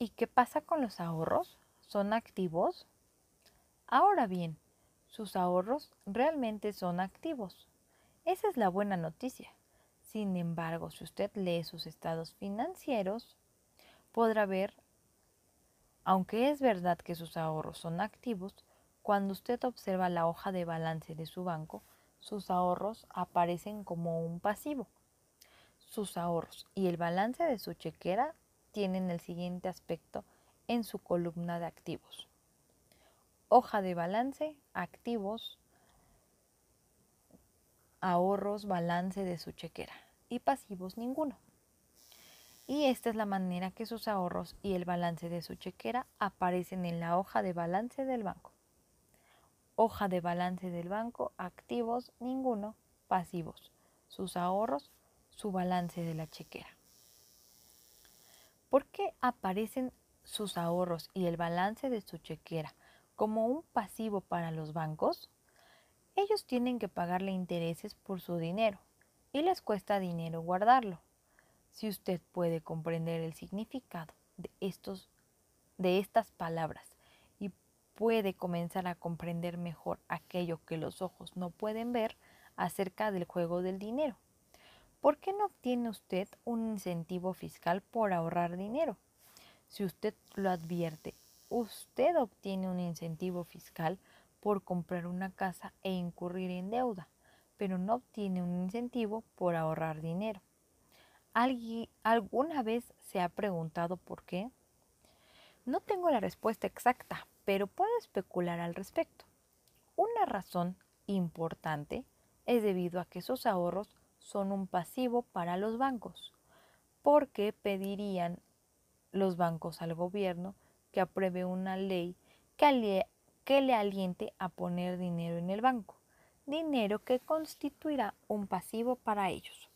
¿Y qué pasa con los ahorros? ¿Son activos? Ahora bien, sus ahorros realmente son activos. Esa es la buena noticia. Sin embargo, si usted lee sus estados financieros, podrá ver, aunque es verdad que sus ahorros son activos, cuando usted observa la hoja de balance de su banco, sus ahorros aparecen como un pasivo. Sus ahorros y el balance de su chequera tienen el siguiente aspecto en su columna de activos. Hoja de balance, activos, ahorros, balance de su chequera y pasivos ninguno. Y esta es la manera que sus ahorros y el balance de su chequera aparecen en la hoja de balance del banco hoja de balance del banco, activos, ninguno, pasivos, sus ahorros, su balance de la chequera. ¿Por qué aparecen sus ahorros y el balance de su chequera como un pasivo para los bancos? Ellos tienen que pagarle intereses por su dinero y les cuesta dinero guardarlo. Si usted puede comprender el significado de, de estas palabras puede comenzar a comprender mejor aquello que los ojos no pueden ver acerca del juego del dinero. ¿Por qué no obtiene usted un incentivo fiscal por ahorrar dinero? Si usted lo advierte, usted obtiene un incentivo fiscal por comprar una casa e incurrir en deuda, pero no obtiene un incentivo por ahorrar dinero. ¿Alguna vez se ha preguntado por qué? No tengo la respuesta exacta, pero puedo especular al respecto. Una razón importante es debido a que esos ahorros son un pasivo para los bancos, porque pedirían los bancos al gobierno que apruebe una ley que, que le aliente a poner dinero en el banco, dinero que constituirá un pasivo para ellos.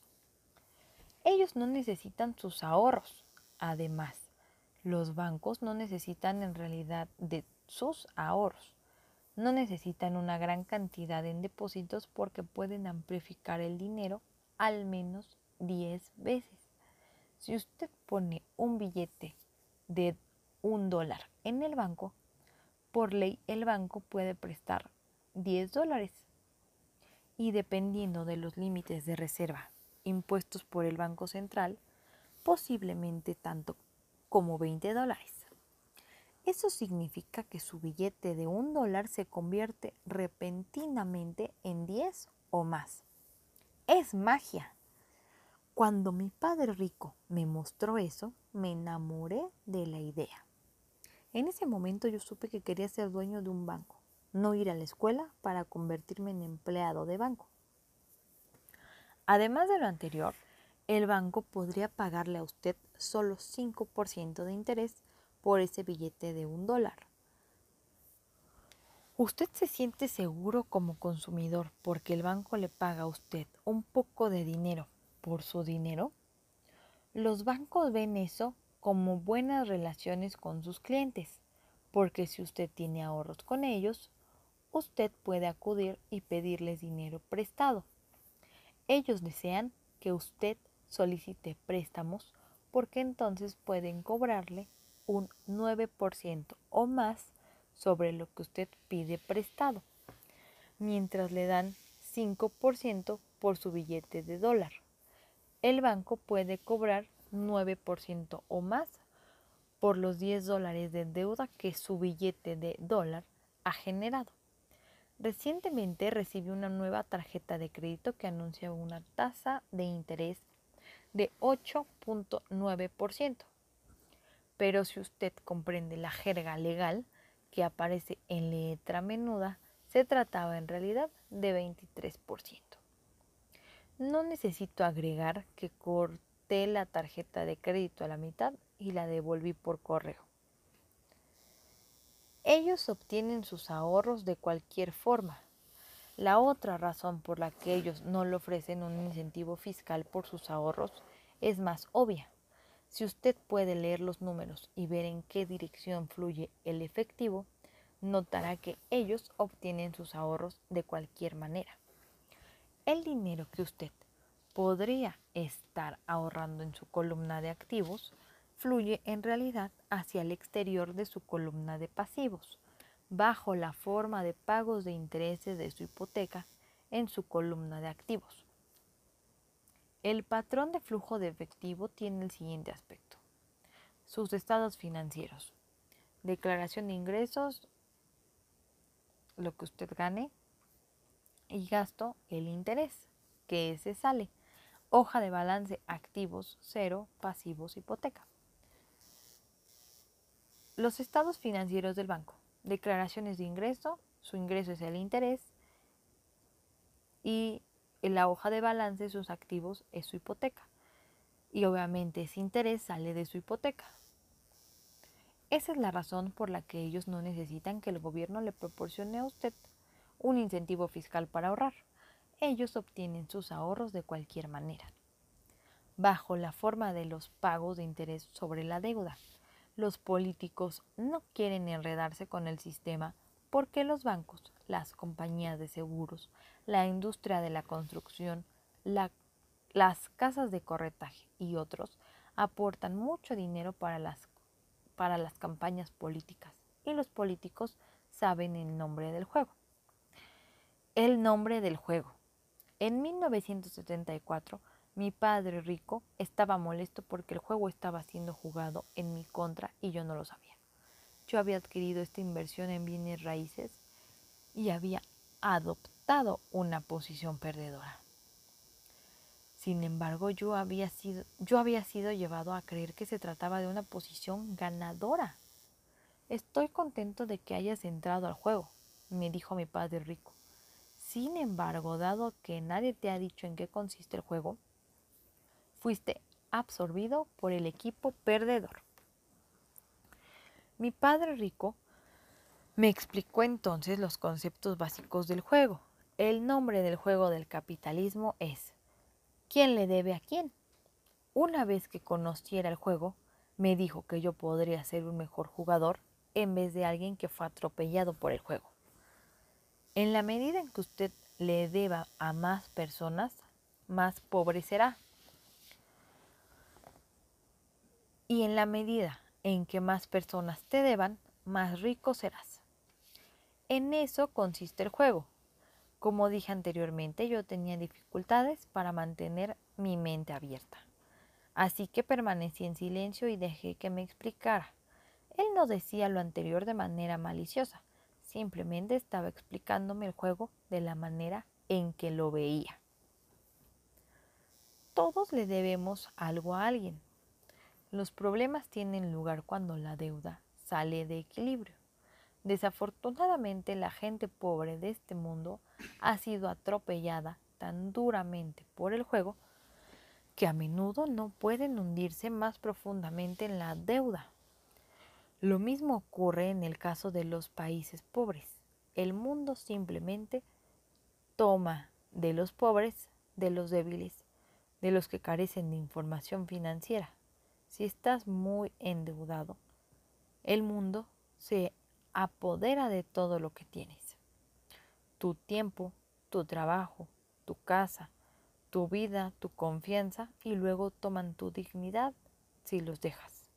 Ellos no necesitan sus ahorros. Además, los bancos no necesitan en realidad de sus ahorros. No necesitan una gran cantidad en depósitos porque pueden amplificar el dinero al menos 10 veces. Si usted pone un billete de un dólar en el banco, por ley el banco puede prestar 10 dólares. Y dependiendo de los límites de reserva impuestos por el Banco Central, posiblemente tanto como 20 dólares. Eso significa que su billete de un dólar se convierte repentinamente en 10 o más. Es magia. Cuando mi padre rico me mostró eso, me enamoré de la idea. En ese momento yo supe que quería ser dueño de un banco, no ir a la escuela para convertirme en empleado de banco. Además de lo anterior, el banco podría pagarle a usted solo 5% de interés por ese billete de un dólar. ¿Usted se siente seguro como consumidor porque el banco le paga a usted un poco de dinero por su dinero? Los bancos ven eso como buenas relaciones con sus clientes, porque si usted tiene ahorros con ellos, usted puede acudir y pedirles dinero prestado. Ellos desean que usted solicite préstamos porque entonces pueden cobrarle un 9% o más sobre lo que usted pide prestado, mientras le dan 5% por su billete de dólar. El banco puede cobrar 9% o más por los 10 dólares de deuda que su billete de dólar ha generado. Recientemente recibí una nueva tarjeta de crédito que anuncia una tasa de interés de 8.9%. Pero si usted comprende la jerga legal que aparece en letra menuda, se trataba en realidad de 23%. No necesito agregar que corté la tarjeta de crédito a la mitad y la devolví por correo. Ellos obtienen sus ahorros de cualquier forma. La otra razón por la que ellos no le ofrecen un incentivo fiscal por sus ahorros es más obvia. Si usted puede leer los números y ver en qué dirección fluye el efectivo, notará que ellos obtienen sus ahorros de cualquier manera. El dinero que usted podría estar ahorrando en su columna de activos fluye en realidad hacia el exterior de su columna de pasivos, bajo la forma de pagos de intereses de su hipoteca en su columna de activos. El patrón de flujo de efectivo tiene el siguiente aspecto. Sus estados financieros. Declaración de ingresos, lo que usted gane, y gasto, el interés, que ese sale. Hoja de balance activos, cero, pasivos, hipoteca. Los estados financieros del banco. Declaraciones de ingreso. Su ingreso es el interés. Y en la hoja de balance sus activos es su hipoteca. Y obviamente ese interés sale de su hipoteca. Esa es la razón por la que ellos no necesitan que el gobierno le proporcione a usted un incentivo fiscal para ahorrar. Ellos obtienen sus ahorros de cualquier manera, bajo la forma de los pagos de interés sobre la deuda los políticos no quieren enredarse con el sistema porque los bancos, las compañías de seguros, la industria de la construcción, las casas de corretaje y otros aportan mucho dinero para las, para las campañas políticas y los políticos saben el nombre del juego. El nombre del juego. En 1974, mi padre rico estaba molesto porque el juego estaba siendo jugado en mi contra y yo no lo sabía. Yo había adquirido esta inversión en bienes raíces y había adoptado una posición perdedora. Sin embargo, yo había sido, yo había sido llevado a creer que se trataba de una posición ganadora. Estoy contento de que hayas entrado al juego, me dijo mi padre rico. Sin embargo, dado que nadie te ha dicho en qué consiste el juego, fuiste absorbido por el equipo perdedor. Mi padre rico Me explicó entonces los conceptos básicos del juego. El nombre del juego del capitalismo es ¿Quién le debe a quién? Una vez que conociera el juego, me dijo que yo podría ser un mejor jugador en vez de alguien que fue atropellado por el juego. En la medida en que usted le deba a más personas, más pobre será. Y en la medida en que más personas te deban, más rico serás. En eso consiste el juego. Como dije anteriormente, yo tenía dificultades para mantener mi mente abierta. Así que permanecí en silencio y dejé que me explicara. Él no decía lo anterior de manera maliciosa, simplemente estaba explicándome el juego de la manera en que lo veía. Todos le debemos algo a alguien. Los problemas tienen lugar cuando la deuda sale de equilibrio. Desafortunadamente la gente pobre de este mundo ha sido atropellada tan duramente por el juego que a menudo no pueden hundirse más profundamente en la deuda. Lo mismo ocurre en el caso de los países pobres. El mundo simplemente toma de los pobres, de los débiles, de los que carecen de información financiera. Si estás muy endeudado, el mundo se apodera de todo lo que tienes. Tu tiempo, tu trabajo, tu casa, tu vida, tu confianza y luego toman tu dignidad si los dejas.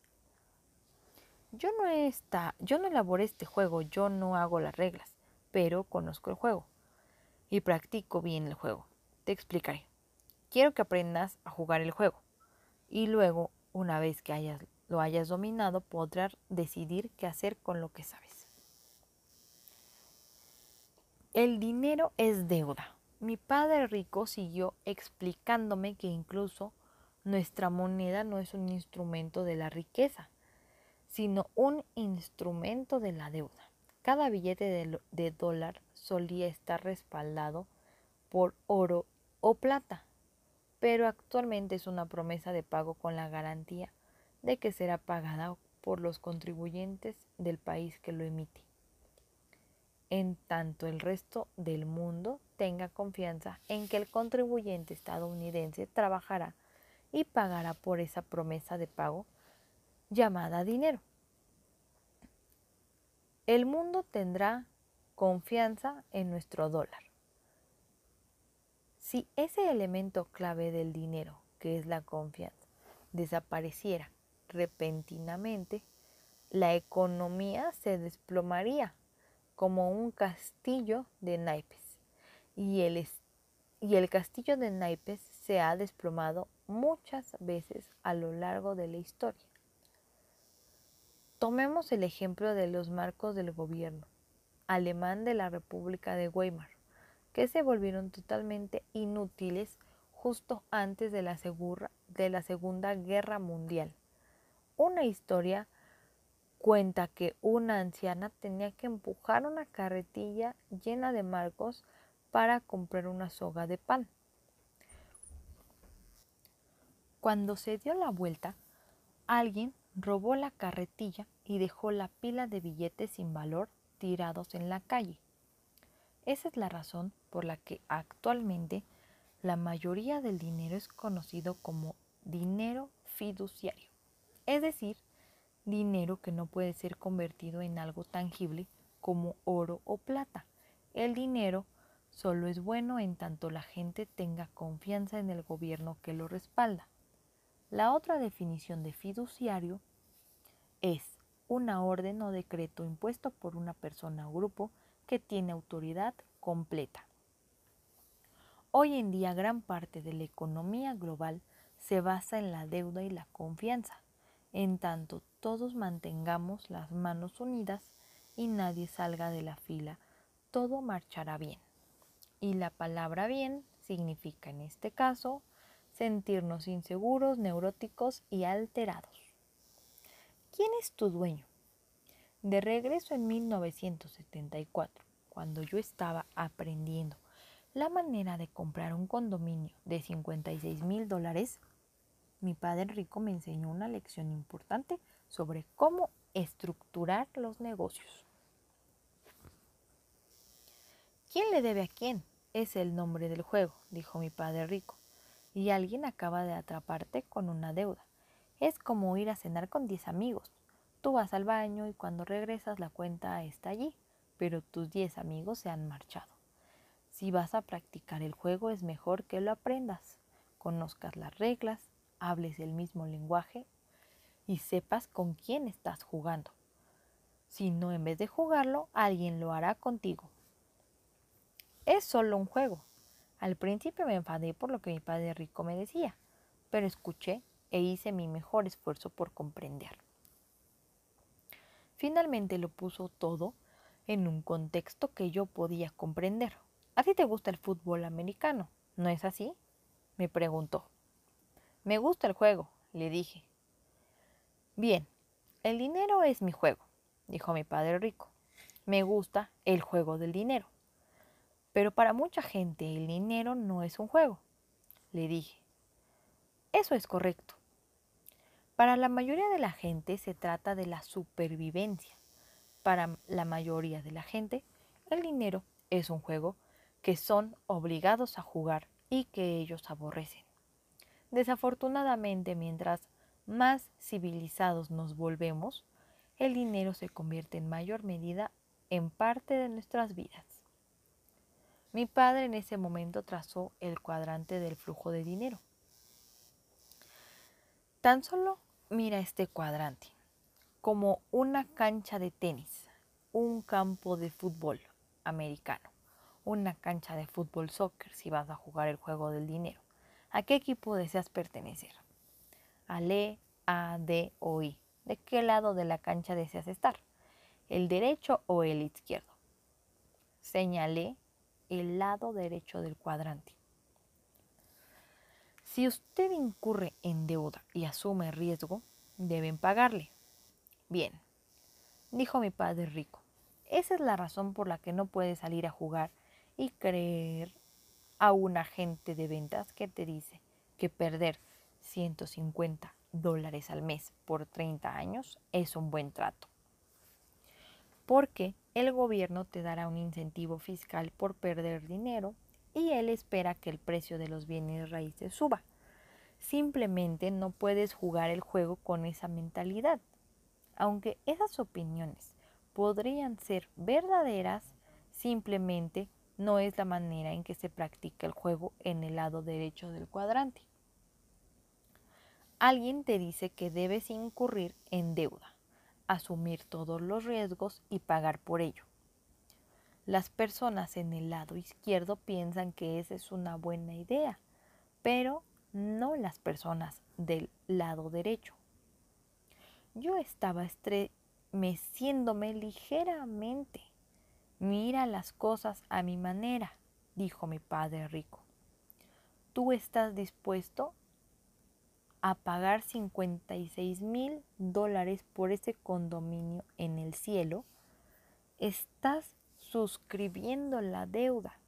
Yo no, está, yo no elaboré este juego, yo no hago las reglas, pero conozco el juego y practico bien el juego. Te explicaré. Quiero que aprendas a jugar el juego y luego, una vez que hayas, lo hayas dominado, podrás decidir qué hacer con lo que sabes. El dinero es deuda. Mi padre rico siguió explicándome que incluso nuestra moneda no es un instrumento de la riqueza, sino un instrumento de la deuda. Cada billete de, dólar solía estar respaldado por oro o plata, pero actualmente es una promesa de pago con la garantía de que será pagada por los contribuyentes del país que lo emite en tanto el resto del mundo tenga confianza en que el contribuyente estadounidense trabajará y pagará por esa promesa de pago llamada dinero. El mundo tendrá confianza en nuestro dólar. Si ese elemento clave del dinero, que es la confianza, desapareciera repentinamente, la economía se desplomaría como un castillo de naipes y el, y el castillo de naipes se ha desplomado muchas veces a lo largo de la historia. Tomemos el ejemplo de los marcos del gobierno alemán de la República de Weimar, que se volvieron totalmente inútiles justo antes de la, de la Segunda Guerra Mundial. Una historia cuenta que una anciana tenía que empujar una carretilla llena de marcos para comprar una soga de pan. Cuando se dio la vuelta, alguien robó la carretilla y dejó la pila de billetes sin valor tirados en la calle. Esa es la razón por la que actualmente la mayoría del dinero es conocido como dinero fiduciario, es decir, dinero que no puede ser convertido en algo tangible como oro o plata. El dinero solo es bueno en tanto la gente tenga confianza en el gobierno que lo respalda. La otra definición de fiduciario es una orden o decreto impuesto por una persona o grupo que tiene autoridad completa. Hoy en día gran parte de la economía global se basa en la deuda y la confianza. En tanto todos mantengamos las manos unidas y nadie salga de la fila, todo marchará bien. Y la palabra bien significa en este caso sentirnos inseguros, neuróticos y alterados. ¿Quién es tu dueño? De regreso en 1974, cuando yo estaba aprendiendo la manera de comprar un condominio de 56 mil dólares, mi padre rico me enseñó una lección importante sobre cómo estructurar los negocios. ¿Quién le debe a quién? Es el nombre del juego, dijo mi padre rico. Y alguien acaba de atraparte con una deuda. Es como ir a cenar con diez amigos. Tú vas al baño y cuando regresas la cuenta está allí, pero tus diez amigos se han marchado. Si vas a practicar el juego es mejor que lo aprendas, conozcas las reglas, hables el mismo lenguaje y sepas con quién estás jugando. Si no, en vez de jugarlo, alguien lo hará contigo. Es solo un juego. Al principio me enfadé por lo que mi padre rico me decía, pero escuché e hice mi mejor esfuerzo por comprenderlo. Finalmente lo puso todo en un contexto que yo podía comprender. ¿A ti te gusta el fútbol americano? ¿No es así? me preguntó. Me gusta el juego, le dije. Bien, el dinero es mi juego, dijo mi padre rico. Me gusta el juego del dinero. Pero para mucha gente el dinero no es un juego, le dije. Eso es correcto. Para la mayoría de la gente se trata de la supervivencia. Para la mayoría de la gente, el dinero es un juego que son obligados a jugar y que ellos aborrecen. Desafortunadamente, mientras más civilizados nos volvemos, el dinero se convierte en mayor medida en parte de nuestras vidas. Mi padre en ese momento trazó el cuadrante del flujo de dinero. Tan solo mira este cuadrante como una cancha de tenis, un campo de fútbol americano, una cancha de fútbol soccer si vas a jugar el juego del dinero. ¿A qué equipo deseas pertenecer? Al E, A, D o I. ¿De qué lado de la cancha deseas estar? ¿El derecho o el izquierdo? Señalé el lado derecho del cuadrante. Si usted incurre en deuda y asume riesgo, deben pagarle. Bien, dijo mi padre rico. Esa es la razón por la que no puedes salir a jugar y creer a un agente de ventas que te dice que perder 150 dólares al mes por 30 años es un buen trato. Porque el gobierno te dará un incentivo fiscal por perder dinero y él espera que el precio de los bienes raíces suba. Simplemente no puedes jugar el juego con esa mentalidad. Aunque esas opiniones podrían ser verdaderas, simplemente no es la manera en que se practica el juego en el lado derecho del cuadrante. Alguien te dice que debes incurrir en deuda, asumir todos los riesgos y pagar por ello. Las personas en el lado izquierdo piensan que esa es una buena idea, pero no las personas del lado derecho. Yo estaba estremeciéndome ligeramente. Mira las cosas a mi manera, dijo mi padre rico. ¿Tú estás dispuesto a pagar 56 mil dólares por ese condominio en el cielo? Estás suscribiendo la deuda.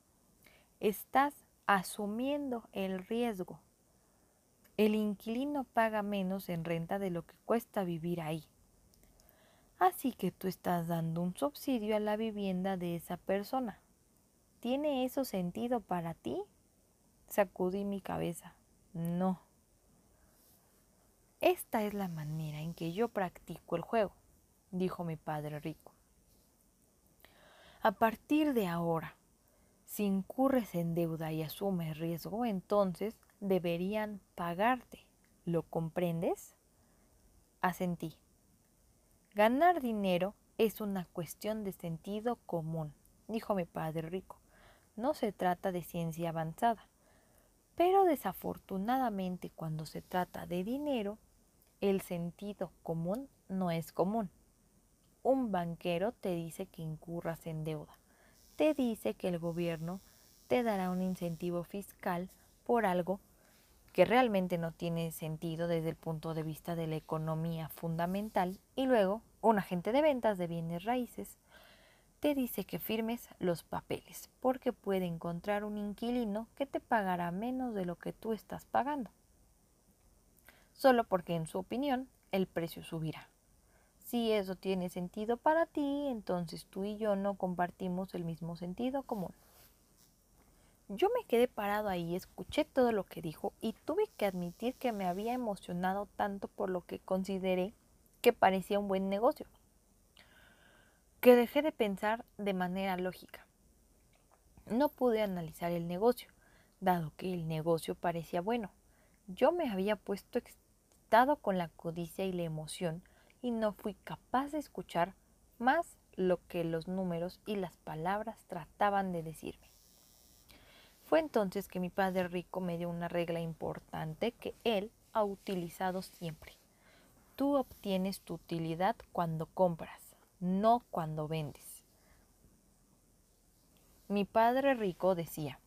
Estás asumiendo el riesgo. El inquilino paga menos en renta de lo que cuesta vivir ahí. Así que tú estás dando un subsidio a la vivienda de esa persona. ¿Tiene eso sentido para ti? Sacudí mi cabeza. No. Esta es la manera en que yo practico el juego, dijo mi padre rico. A partir de ahora, si incurres en deuda y asumes riesgo, entonces deberían pagarte. ¿Lo comprendes? Asentí. Ganar dinero es una cuestión de sentido común, dijo mi padre rico. No se trata de ciencia avanzada. Pero desafortunadamente cuando se trata de dinero, el sentido común no es común. Un banquero te dice que incurras en deuda. Te dice que el gobierno te dará un incentivo fiscal por algo que realmente no tiene sentido desde el punto de vista de la economía fundamental y luego un agente de ventas de bienes raíces te dice que firmes los papeles porque puede encontrar un inquilino que te pagará menos de lo que tú estás pagando, solo porque en su opinión el precio subirá. Si eso tiene sentido para ti, entonces tú y yo no compartimos el mismo sentido común. Yo me quedé parado ahí, escuché todo lo que dijo y tuve que admitir que me había emocionado tanto por lo que consideré que parecía un buen negocio, que dejé de pensar de manera lógica. No pude analizar el negocio, dado que el negocio parecía bueno. Yo me había puesto con la codicia y la emoción y no fui capaz de escuchar más lo que los números y las palabras trataban de decirme. Fue entonces que mi padre rico me dio una regla importante que él ha utilizado siempre. Tú obtienes tu utilidad cuando compras, no cuando vendes. Mi padre rico decía,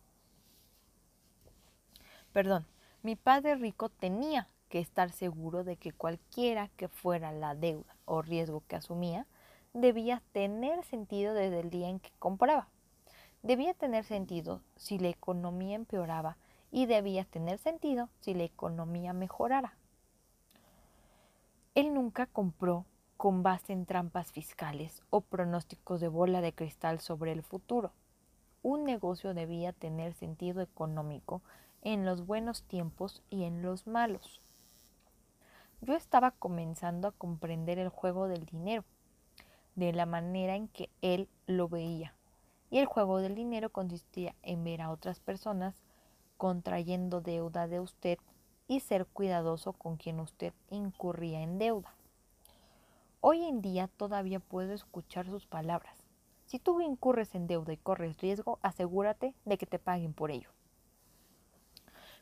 perdón, mi padre rico tenía que estar seguro de que cualquiera que fuera la deuda o riesgo que asumía, debía tener sentido desde el día en que compraba. Debía tener sentido si la economía empeoraba y debía tener sentido si la economía mejorara. Él nunca compró con base en trampas fiscales o pronósticos de bola de cristal sobre el futuro. Un negocio debía tener sentido económico en los buenos tiempos y en los malos. Yo estaba comenzando a comprender el juego del dinero de la manera en que él lo veía. Y el juego del dinero consistía en ver a otras personas contrayendo deuda de usted y ser cuidadoso con quien usted incurría en deuda. Hoy en día todavía puedo escuchar sus palabras. Si tú incurres en deuda y corres riesgo, asegúrate de que te paguen por ello.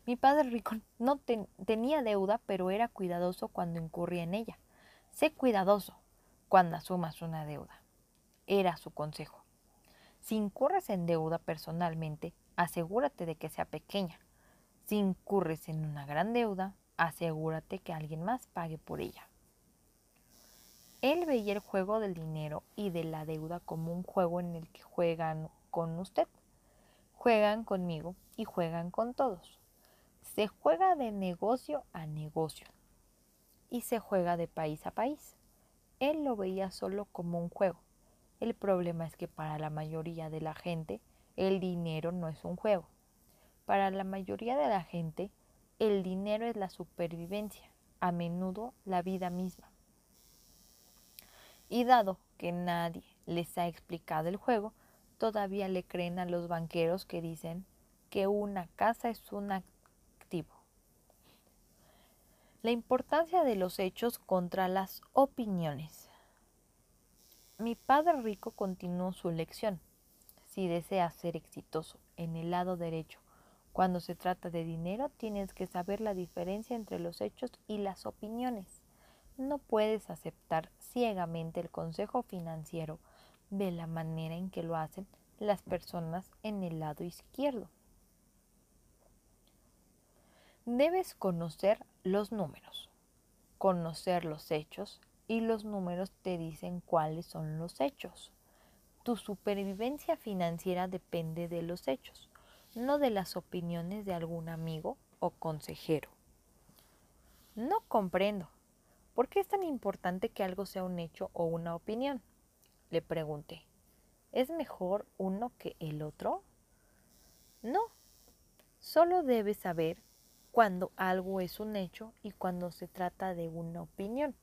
Mi padre rico no tenía deuda, pero era cuidadoso cuando incurría en ella. Sé cuidadoso, cuando asumas una deuda. Era su consejo. Si incurres en deuda personalmente, asegúrate de que sea pequeña. Si incurres en una gran deuda, asegúrate que alguien más pague por ella. Él veía el juego del dinero y de la deuda como un juego en el que juegan con usted, juegan conmigo y juegan con todos. Se juega de negocio a negocio y se juega de país a país. Él lo veía solo como un juego. El problema es que para la mayoría de la gente el dinero no es un juego. Para la mayoría de la gente el dinero es la supervivencia, a menudo la vida misma. Y dado que nadie les ha explicado el juego, todavía le creen a los banqueros que dicen que una casa es un activo. La importancia de los hechos contra las opiniones. Mi padre rico continuó su lección. Si deseas ser exitoso en el lado derecho, cuando se trata de dinero, tienes que saber la diferencia entre los hechos y las opiniones. No puedes aceptar ciegamente el consejo financiero de la manera en que lo hacen las personas en el lado izquierdo. Debes conocer los números, conocer los hechos y los números te dicen cuáles son los hechos. Tu supervivencia financiera depende de los hechos, no de las opiniones de algún amigo o consejero. No comprendo. ¿Por qué es tan importante que algo sea un hecho o una opinión? Le pregunté. ¿Es mejor uno que el otro? No. Solo debes saber cuando algo es un hecho y cuando se trata de una opinión.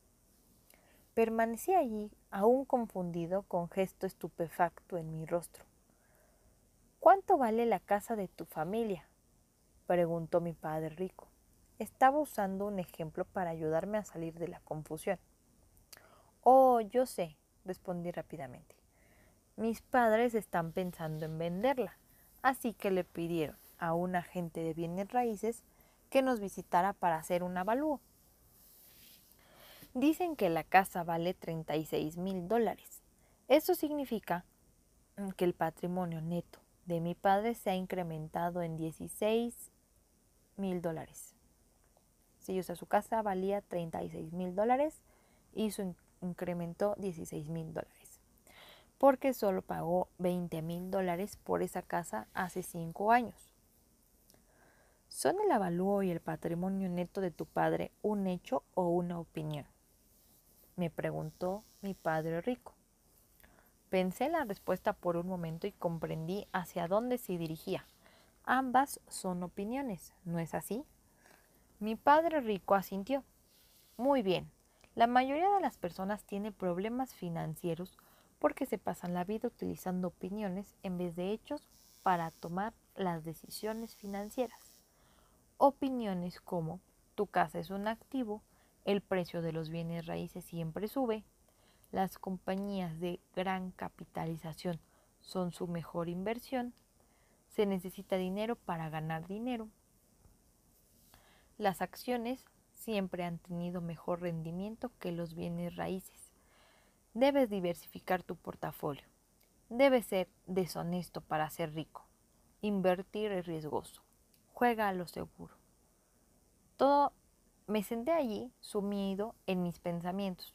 Permanecí allí, aún confundido, con gesto estupefacto en mi rostro. ¿Cuánto vale la casa de tu familia? preguntó mi padre rico. Estaba usando un ejemplo para ayudarme a salir de la confusión. Oh, yo sé, respondí rápidamente. Mis padres están pensando en venderla, así que le pidieron a un agente de bienes raíces que nos visitara para hacer un avalúo. Dicen que la casa vale 36 mil dólares. Eso significa que el patrimonio neto de mi padre se ha incrementado en 16 mil dólares. Sí, o sea, su casa valía 36 mil dólares y su incrementó 16 mil dólares. Porque solo pagó 20 mil dólares por esa casa hace 5 años. ¿Son el avalúo y el patrimonio neto de tu padre un hecho o una opinión? Me preguntó mi padre rico. Pensé la respuesta por un momento y comprendí hacia dónde se dirigía. Ambas son opiniones, ¿no es así? Mi padre rico asintió. Muy bien, la mayoría de las personas tiene problemas financieros porque se pasan la vida utilizando opiniones en vez de hechos para tomar las decisiones financieras. Opiniones como tu casa es un activo, el precio de los bienes raíces siempre sube, las compañías de gran capitalización son su mejor inversión, se necesita dinero para ganar dinero, las acciones siempre han tenido mejor rendimiento que los bienes raíces. Debes diversificar tu portafolio. Debes ser deshonesto para ser rico. Invertir es riesgoso. Juega a lo seguro. Todo me senté allí sumido en mis pensamientos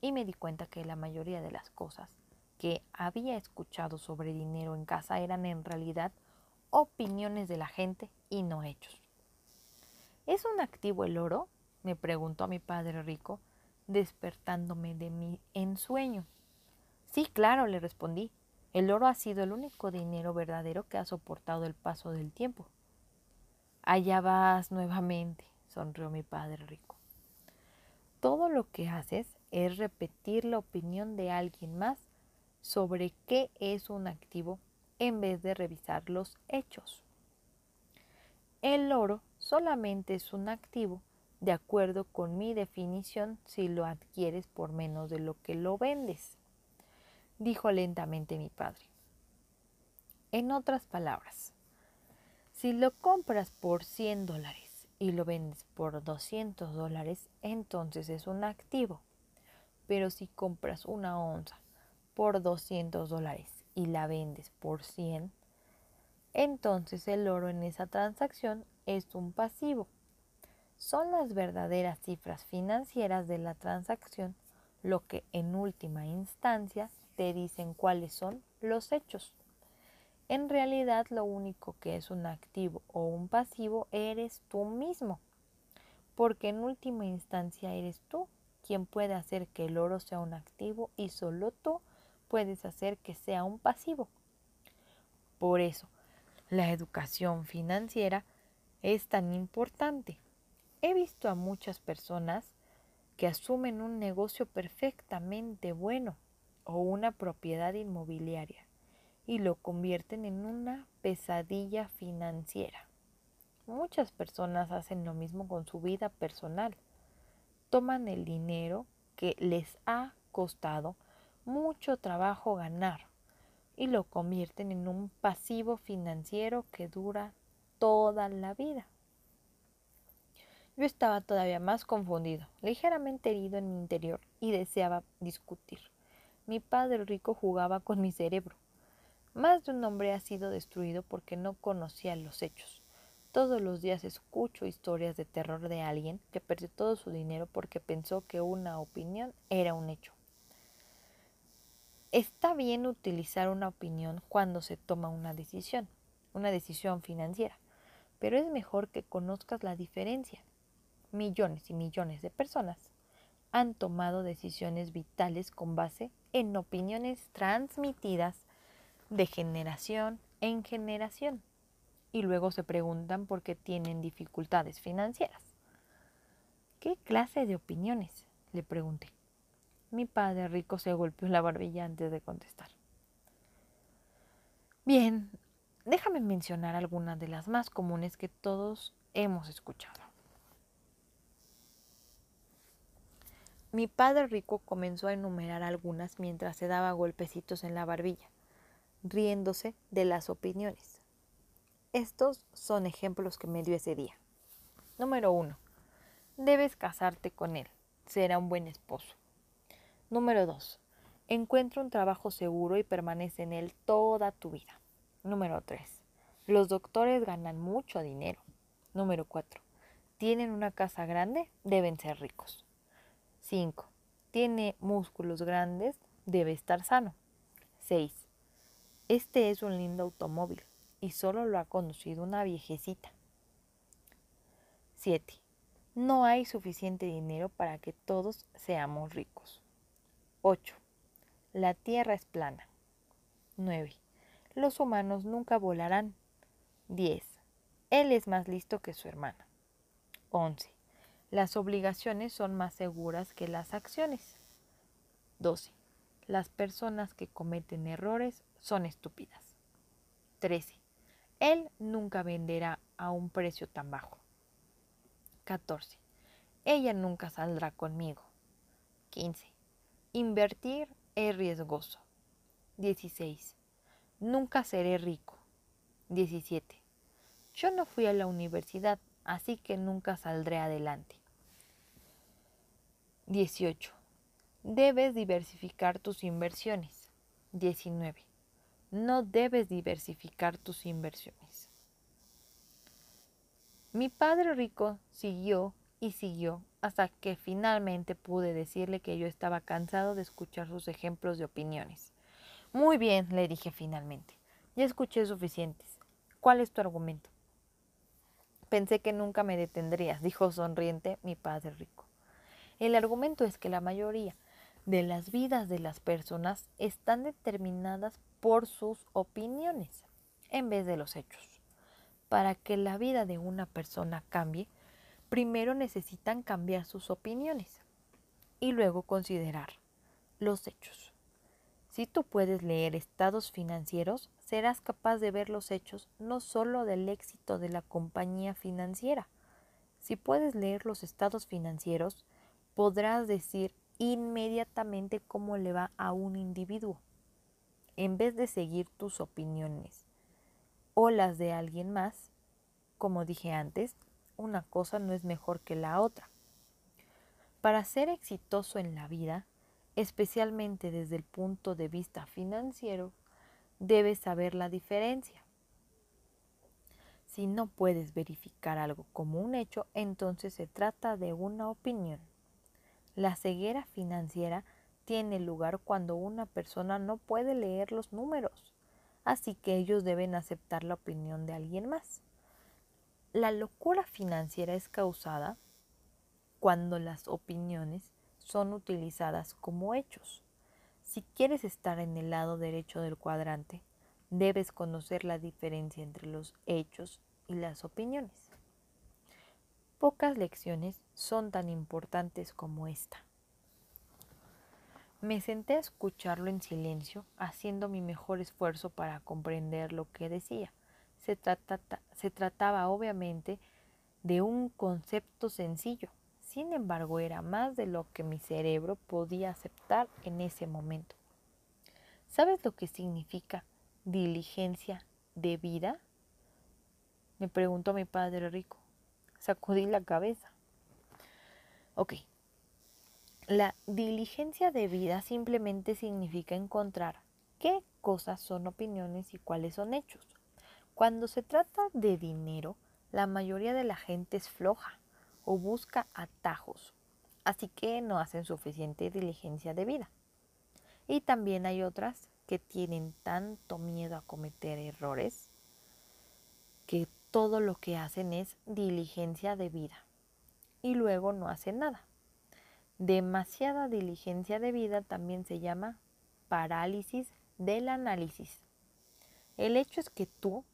y me di cuenta que la mayoría de las cosas que había escuchado sobre dinero en casa eran en realidad opiniones de la gente y no hechos. ¿Es un activo el oro? me preguntó mi padre rico, despertándome de mi ensueño. Sí, claro, le respondí. El oro ha sido el único dinero verdadero que ha soportado el paso del tiempo. Allá vas nuevamente, sonrió mi padre rico. Todo lo que haces es repetir la opinión de alguien más sobre qué es un activo en vez de revisar los hechos. El oro solamente es un activo de acuerdo con mi definición si lo adquieres por menos de lo que lo vendes, dijo lentamente mi padre. En otras palabras, si lo compras por 100 dólares y lo vendes por 200 dólares, entonces es un activo. Pero si compras una onza por 200 dólares y la vendes por 100, entonces el oro en esa transacción es un pasivo. Son las verdaderas cifras financieras de la transacción lo que en última instancia te dicen cuáles son los hechos. En realidad lo único que es un activo o un pasivo eres tú mismo, porque en última instancia eres tú quien puede hacer que el oro sea un activo y solo tú puedes hacer que sea un pasivo. Por eso, la educación financiera es tan importante. He visto a muchas personas que asumen un negocio perfectamente bueno o una propiedad inmobiliaria y lo convierten en una pesadilla financiera. Muchas personas hacen lo mismo con su vida personal. Toman el dinero que les ha costado mucho trabajo ganar y lo convierten en un pasivo financiero que dura toda la vida. Yo estaba todavía más confundido, ligeramente herido en mi interior y deseaba discutir. Mi padre rico jugaba con mi cerebro más de un hombre ha sido destruido porque no conocía los hechos. Todos los días escucho historias de terror de alguien que perdió todo su dinero porque pensó que una opinión era un hecho. Está bien utilizar una opinión cuando se toma una decisión, una decisión financiera, pero es mejor que conozcas la diferencia. Millones y millones de personas han tomado decisiones vitales con base en opiniones transmitidas de generación en generación y luego se preguntan por qué tienen dificultades financieras. ¿Qué clase de opiniones? le pregunté. Mi padre rico se golpeó la barbilla antes de contestar. Bien, déjame mencionar algunas de las más comunes que todos hemos escuchado. Mi padre rico comenzó a enumerar algunas mientras se daba golpecitos en la barbilla riéndose de las opiniones. Estos son ejemplos que me dio ese día. Número uno, debes casarte con él. Será un buen esposo. Número dos, encuentra un trabajo seguro y permanece en él toda tu vida. Número tres, los doctores ganan mucho dinero. Número cuatro, tienen una casa grande, deben ser ricos. Cinco, tiene músculos grandes, debe estar sano. Seis, este es un lindo automóvil y solo lo ha conducido una viejecita. 7. No hay suficiente dinero para que todos seamos ricos. 8. La tierra es plana. 9. Los humanos nunca volarán. 10. Él es más listo que su hermana. 11. Las obligaciones son más seguras que las acciones. 12. Las personas que cometen errores son estúpidas. 13. Él nunca venderá a un precio tan bajo. 14. Ella nunca saldrá conmigo. 15. Invertir es riesgoso. 16. Nunca seré rico. 17. Yo no fui a la universidad, así que nunca saldré adelante. 18. Debes diversificar tus inversiones. 19. No debes diversificar tus inversiones. Mi padre rico siguió y siguió hasta que finalmente pude decirle que yo estaba cansado de escuchar sus ejemplos de opiniones. Muy bien, le dije finalmente. Ya escuché suficientes. ¿Cuál es tu argumento? Pensé que nunca me detendrías, dijo sonriente mi padre rico. El argumento es que la mayoría de las vidas de las personas están determinadas por sus opiniones en vez de los hechos. Para que la vida de una persona cambie, primero necesitan cambiar sus opiniones y luego considerar los hechos. Si tú puedes leer estados financieros, serás capaz de ver los hechos no solo del éxito de la compañía financiera. Si puedes leer los estados financieros, podrás decir inmediatamente cómo le va a un individuo, en vez de seguir tus opiniones o las de alguien más. Como dije antes, una cosa no es mejor que la otra. Para ser exitoso en la vida, especialmente desde el punto de vista financiero, debes saber la diferencia. Si no puedes verificar algo como un hecho, entonces se trata de una opinión. La ceguera financiera tiene lugar cuando una persona no puede leer los números, así que ellos deben aceptar la opinión de alguien más. La locura financiera es causada cuando las opiniones son utilizadas como hechos. Si quieres estar en el lado derecho del cuadrante, debes conocer la diferencia entre los hechos y las opiniones. Pocas lecciones son tan importantes como esta. Me senté a escucharlo en silencio, haciendo mi mejor esfuerzo para comprender lo que decía. Se, trataba obviamente de un concepto sencillo, sin embargo era más de lo que mi cerebro podía aceptar en ese momento. ¿Sabes lo que significa diligencia de vida? Me preguntó mi padre rico. Sacudí la cabeza. Ok. La diligencia de vida simplemente significa encontrar qué cosas son opiniones y cuáles son hechos. Cuando se trata de dinero, la mayoría de la gente es floja o busca atajos, así que no hacen suficiente diligencia de vida. Y también hay otras que tienen tanto miedo a cometer errores que todo lo que hacen es diligencia de vida y luego no hacen nada. Demasiada diligencia de vida también se llama parálisis del análisis. El hecho es que tú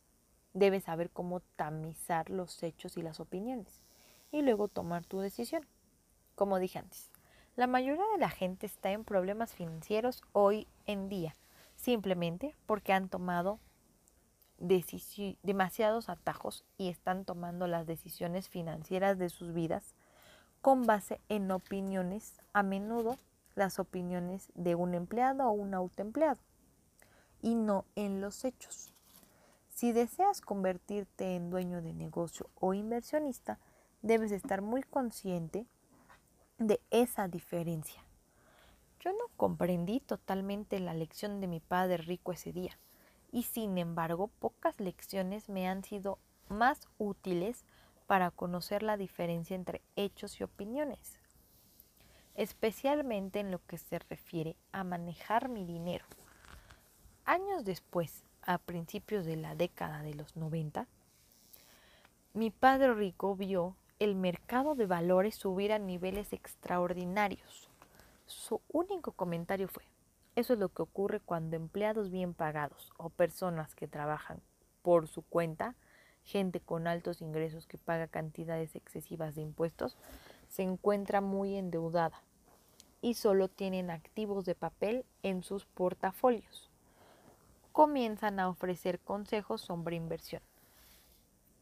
debes saber cómo tamizar los hechos y las opiniones y luego tomar tu decisión. Como dije antes, la mayoría de la gente está en problemas financieros hoy en día, simplemente porque han tomado demasiados atajos y están tomando las decisiones financieras de sus vidas con base en opiniones, a menudo las opiniones de un empleado o un autoempleado, y no en los hechos. Si deseas convertirte en dueño de negocio o inversionista, debes estar muy consciente de esa diferencia. Yo no comprendí totalmente la lección de mi padre rico ese día y sin embargo pocas lecciones me han sido más útiles para conocer la diferencia entre hechos y opiniones, especialmente en lo que se refiere a manejar mi dinero. Años después, a principios de la década de los 90, mi padre rico vio el mercado de valores subir a niveles extraordinarios. Su único comentario fue, eso es lo que ocurre cuando empleados bien pagados o personas que trabajan por su cuenta gente con altos ingresos que paga cantidades excesivas de impuestos, se encuentra muy endeudada y solo tienen activos de papel en sus portafolios. Comienzan a ofrecer consejos sobre inversión.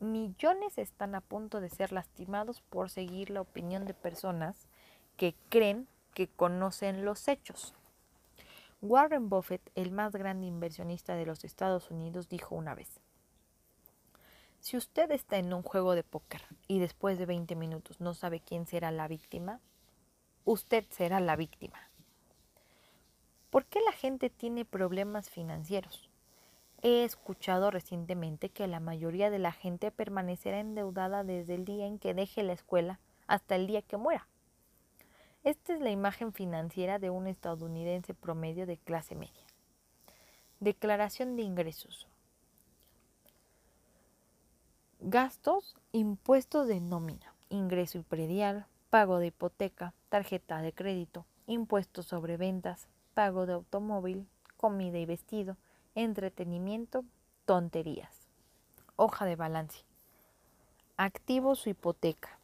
Millones están a punto de ser lastimados por seguir la opinión de personas que creen que conocen los hechos. Warren Buffett, el más grande inversionista de los Estados Unidos, dijo una vez, si usted está en un juego de póker y después de 20 minutos no sabe quién será la víctima, usted será la víctima. ¿Por qué la gente tiene problemas financieros? He escuchado recientemente que la mayoría de la gente permanecerá endeudada desde el día en que deje la escuela hasta el día que muera. Esta es la imagen financiera de un estadounidense promedio de clase media. Declaración de ingresos. Gastos, impuestos de nómina, ingreso y predial, pago de hipoteca, tarjeta de crédito, impuestos sobre ventas, pago de automóvil, comida y vestido, entretenimiento, tonterías. Hoja de balance. Activos su hipoteca.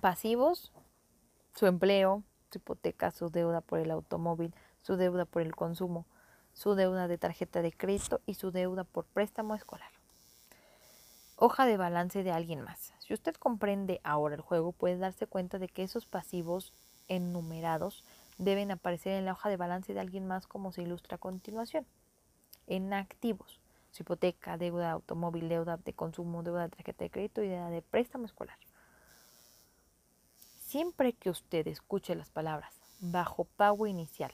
Pasivos, su empleo, su hipoteca, su deuda por el automóvil, su deuda por el consumo, su deuda de tarjeta de crédito y su deuda por préstamo escolar hoja de balance de alguien más. Si usted comprende ahora el juego, puede darse cuenta de que esos pasivos enumerados deben aparecer en la hoja de balance de alguien más como se ilustra a continuación. En activos, su hipoteca, deuda de automóvil, deuda de consumo, deuda de tarjeta de crédito y deuda de préstamo escolar. Siempre que usted escuche las palabras bajo pago inicial,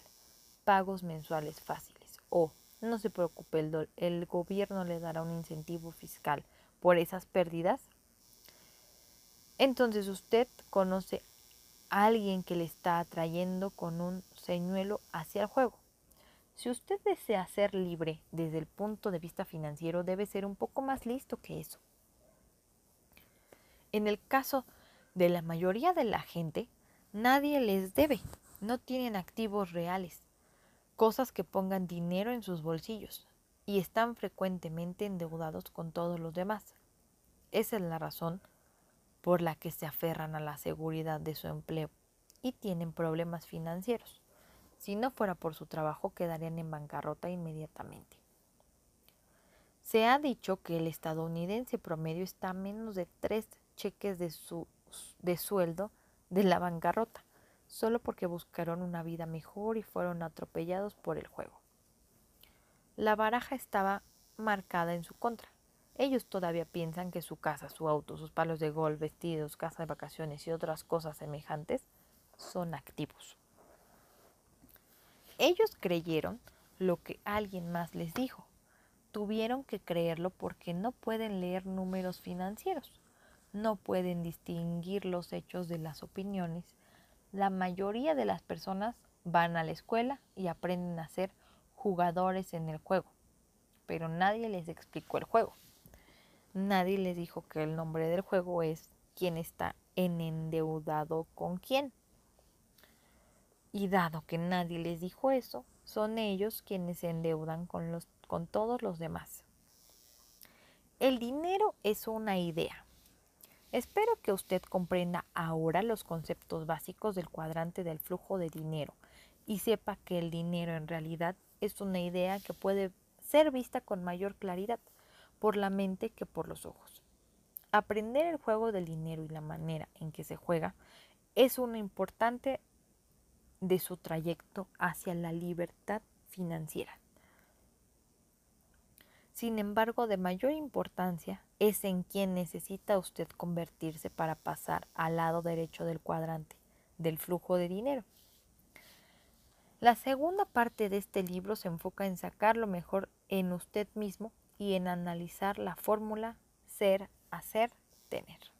pagos mensuales fáciles o no se preocupe, el, gobierno le dará un incentivo fiscal por esas pérdidas, entonces usted conoce a alguien que le está atrayendo con un señuelo hacia el juego. Si usted desea ser libre desde el punto de vista financiero, debe ser un poco más listo que eso. En el caso de la mayoría de la gente, nadie les debe, no tienen activos reales, cosas que pongan dinero en sus bolsillos y están frecuentemente endeudados con todos los demás. Esa es la razón por la que se aferran a la seguridad de su empleo y tienen problemas financieros. Si no fuera por su trabajo, quedarían en bancarrota inmediatamente. Se ha dicho que el estadounidense promedio está a menos de tres cheques de, su, de sueldo de la bancarrota, solo porque buscaron una vida mejor y fueron atropellados por el juego. La baraja estaba marcada en su contra. Ellos todavía piensan que su casa, su auto, sus palos de golf, vestidos, casa de vacaciones y otras cosas semejantes son activos. Ellos creyeron lo que alguien más les dijo. Tuvieron que creerlo porque no pueden leer números financieros, no pueden distinguir los hechos de las opiniones. La mayoría de las personas van a la escuela y aprenden a ser jugadores en el juego, pero nadie les explicó el juego. Nadie les dijo que el nombre del juego es quién está en endeudado con quién. Y dado que nadie les dijo eso, son ellos quienes se endeudan con, los, con todos los demás. El dinero es una idea. Espero que usted comprenda ahora los conceptos básicos del cuadrante del flujo de dinero y sepa que el dinero en realidad es una idea que puede ser vista con mayor claridad por la mente que por los ojos. Aprender el juego del dinero y la manera en que se juega es una importante de su trayecto hacia la libertad financiera. Sin embargo, de mayor importancia es en quién necesita usted convertirse para pasar al lado derecho del cuadrante del flujo de dinero. La segunda parte de este libro se enfoca en sacar lo mejor en usted mismo y en analizar la fórmula ser, hacer, tener.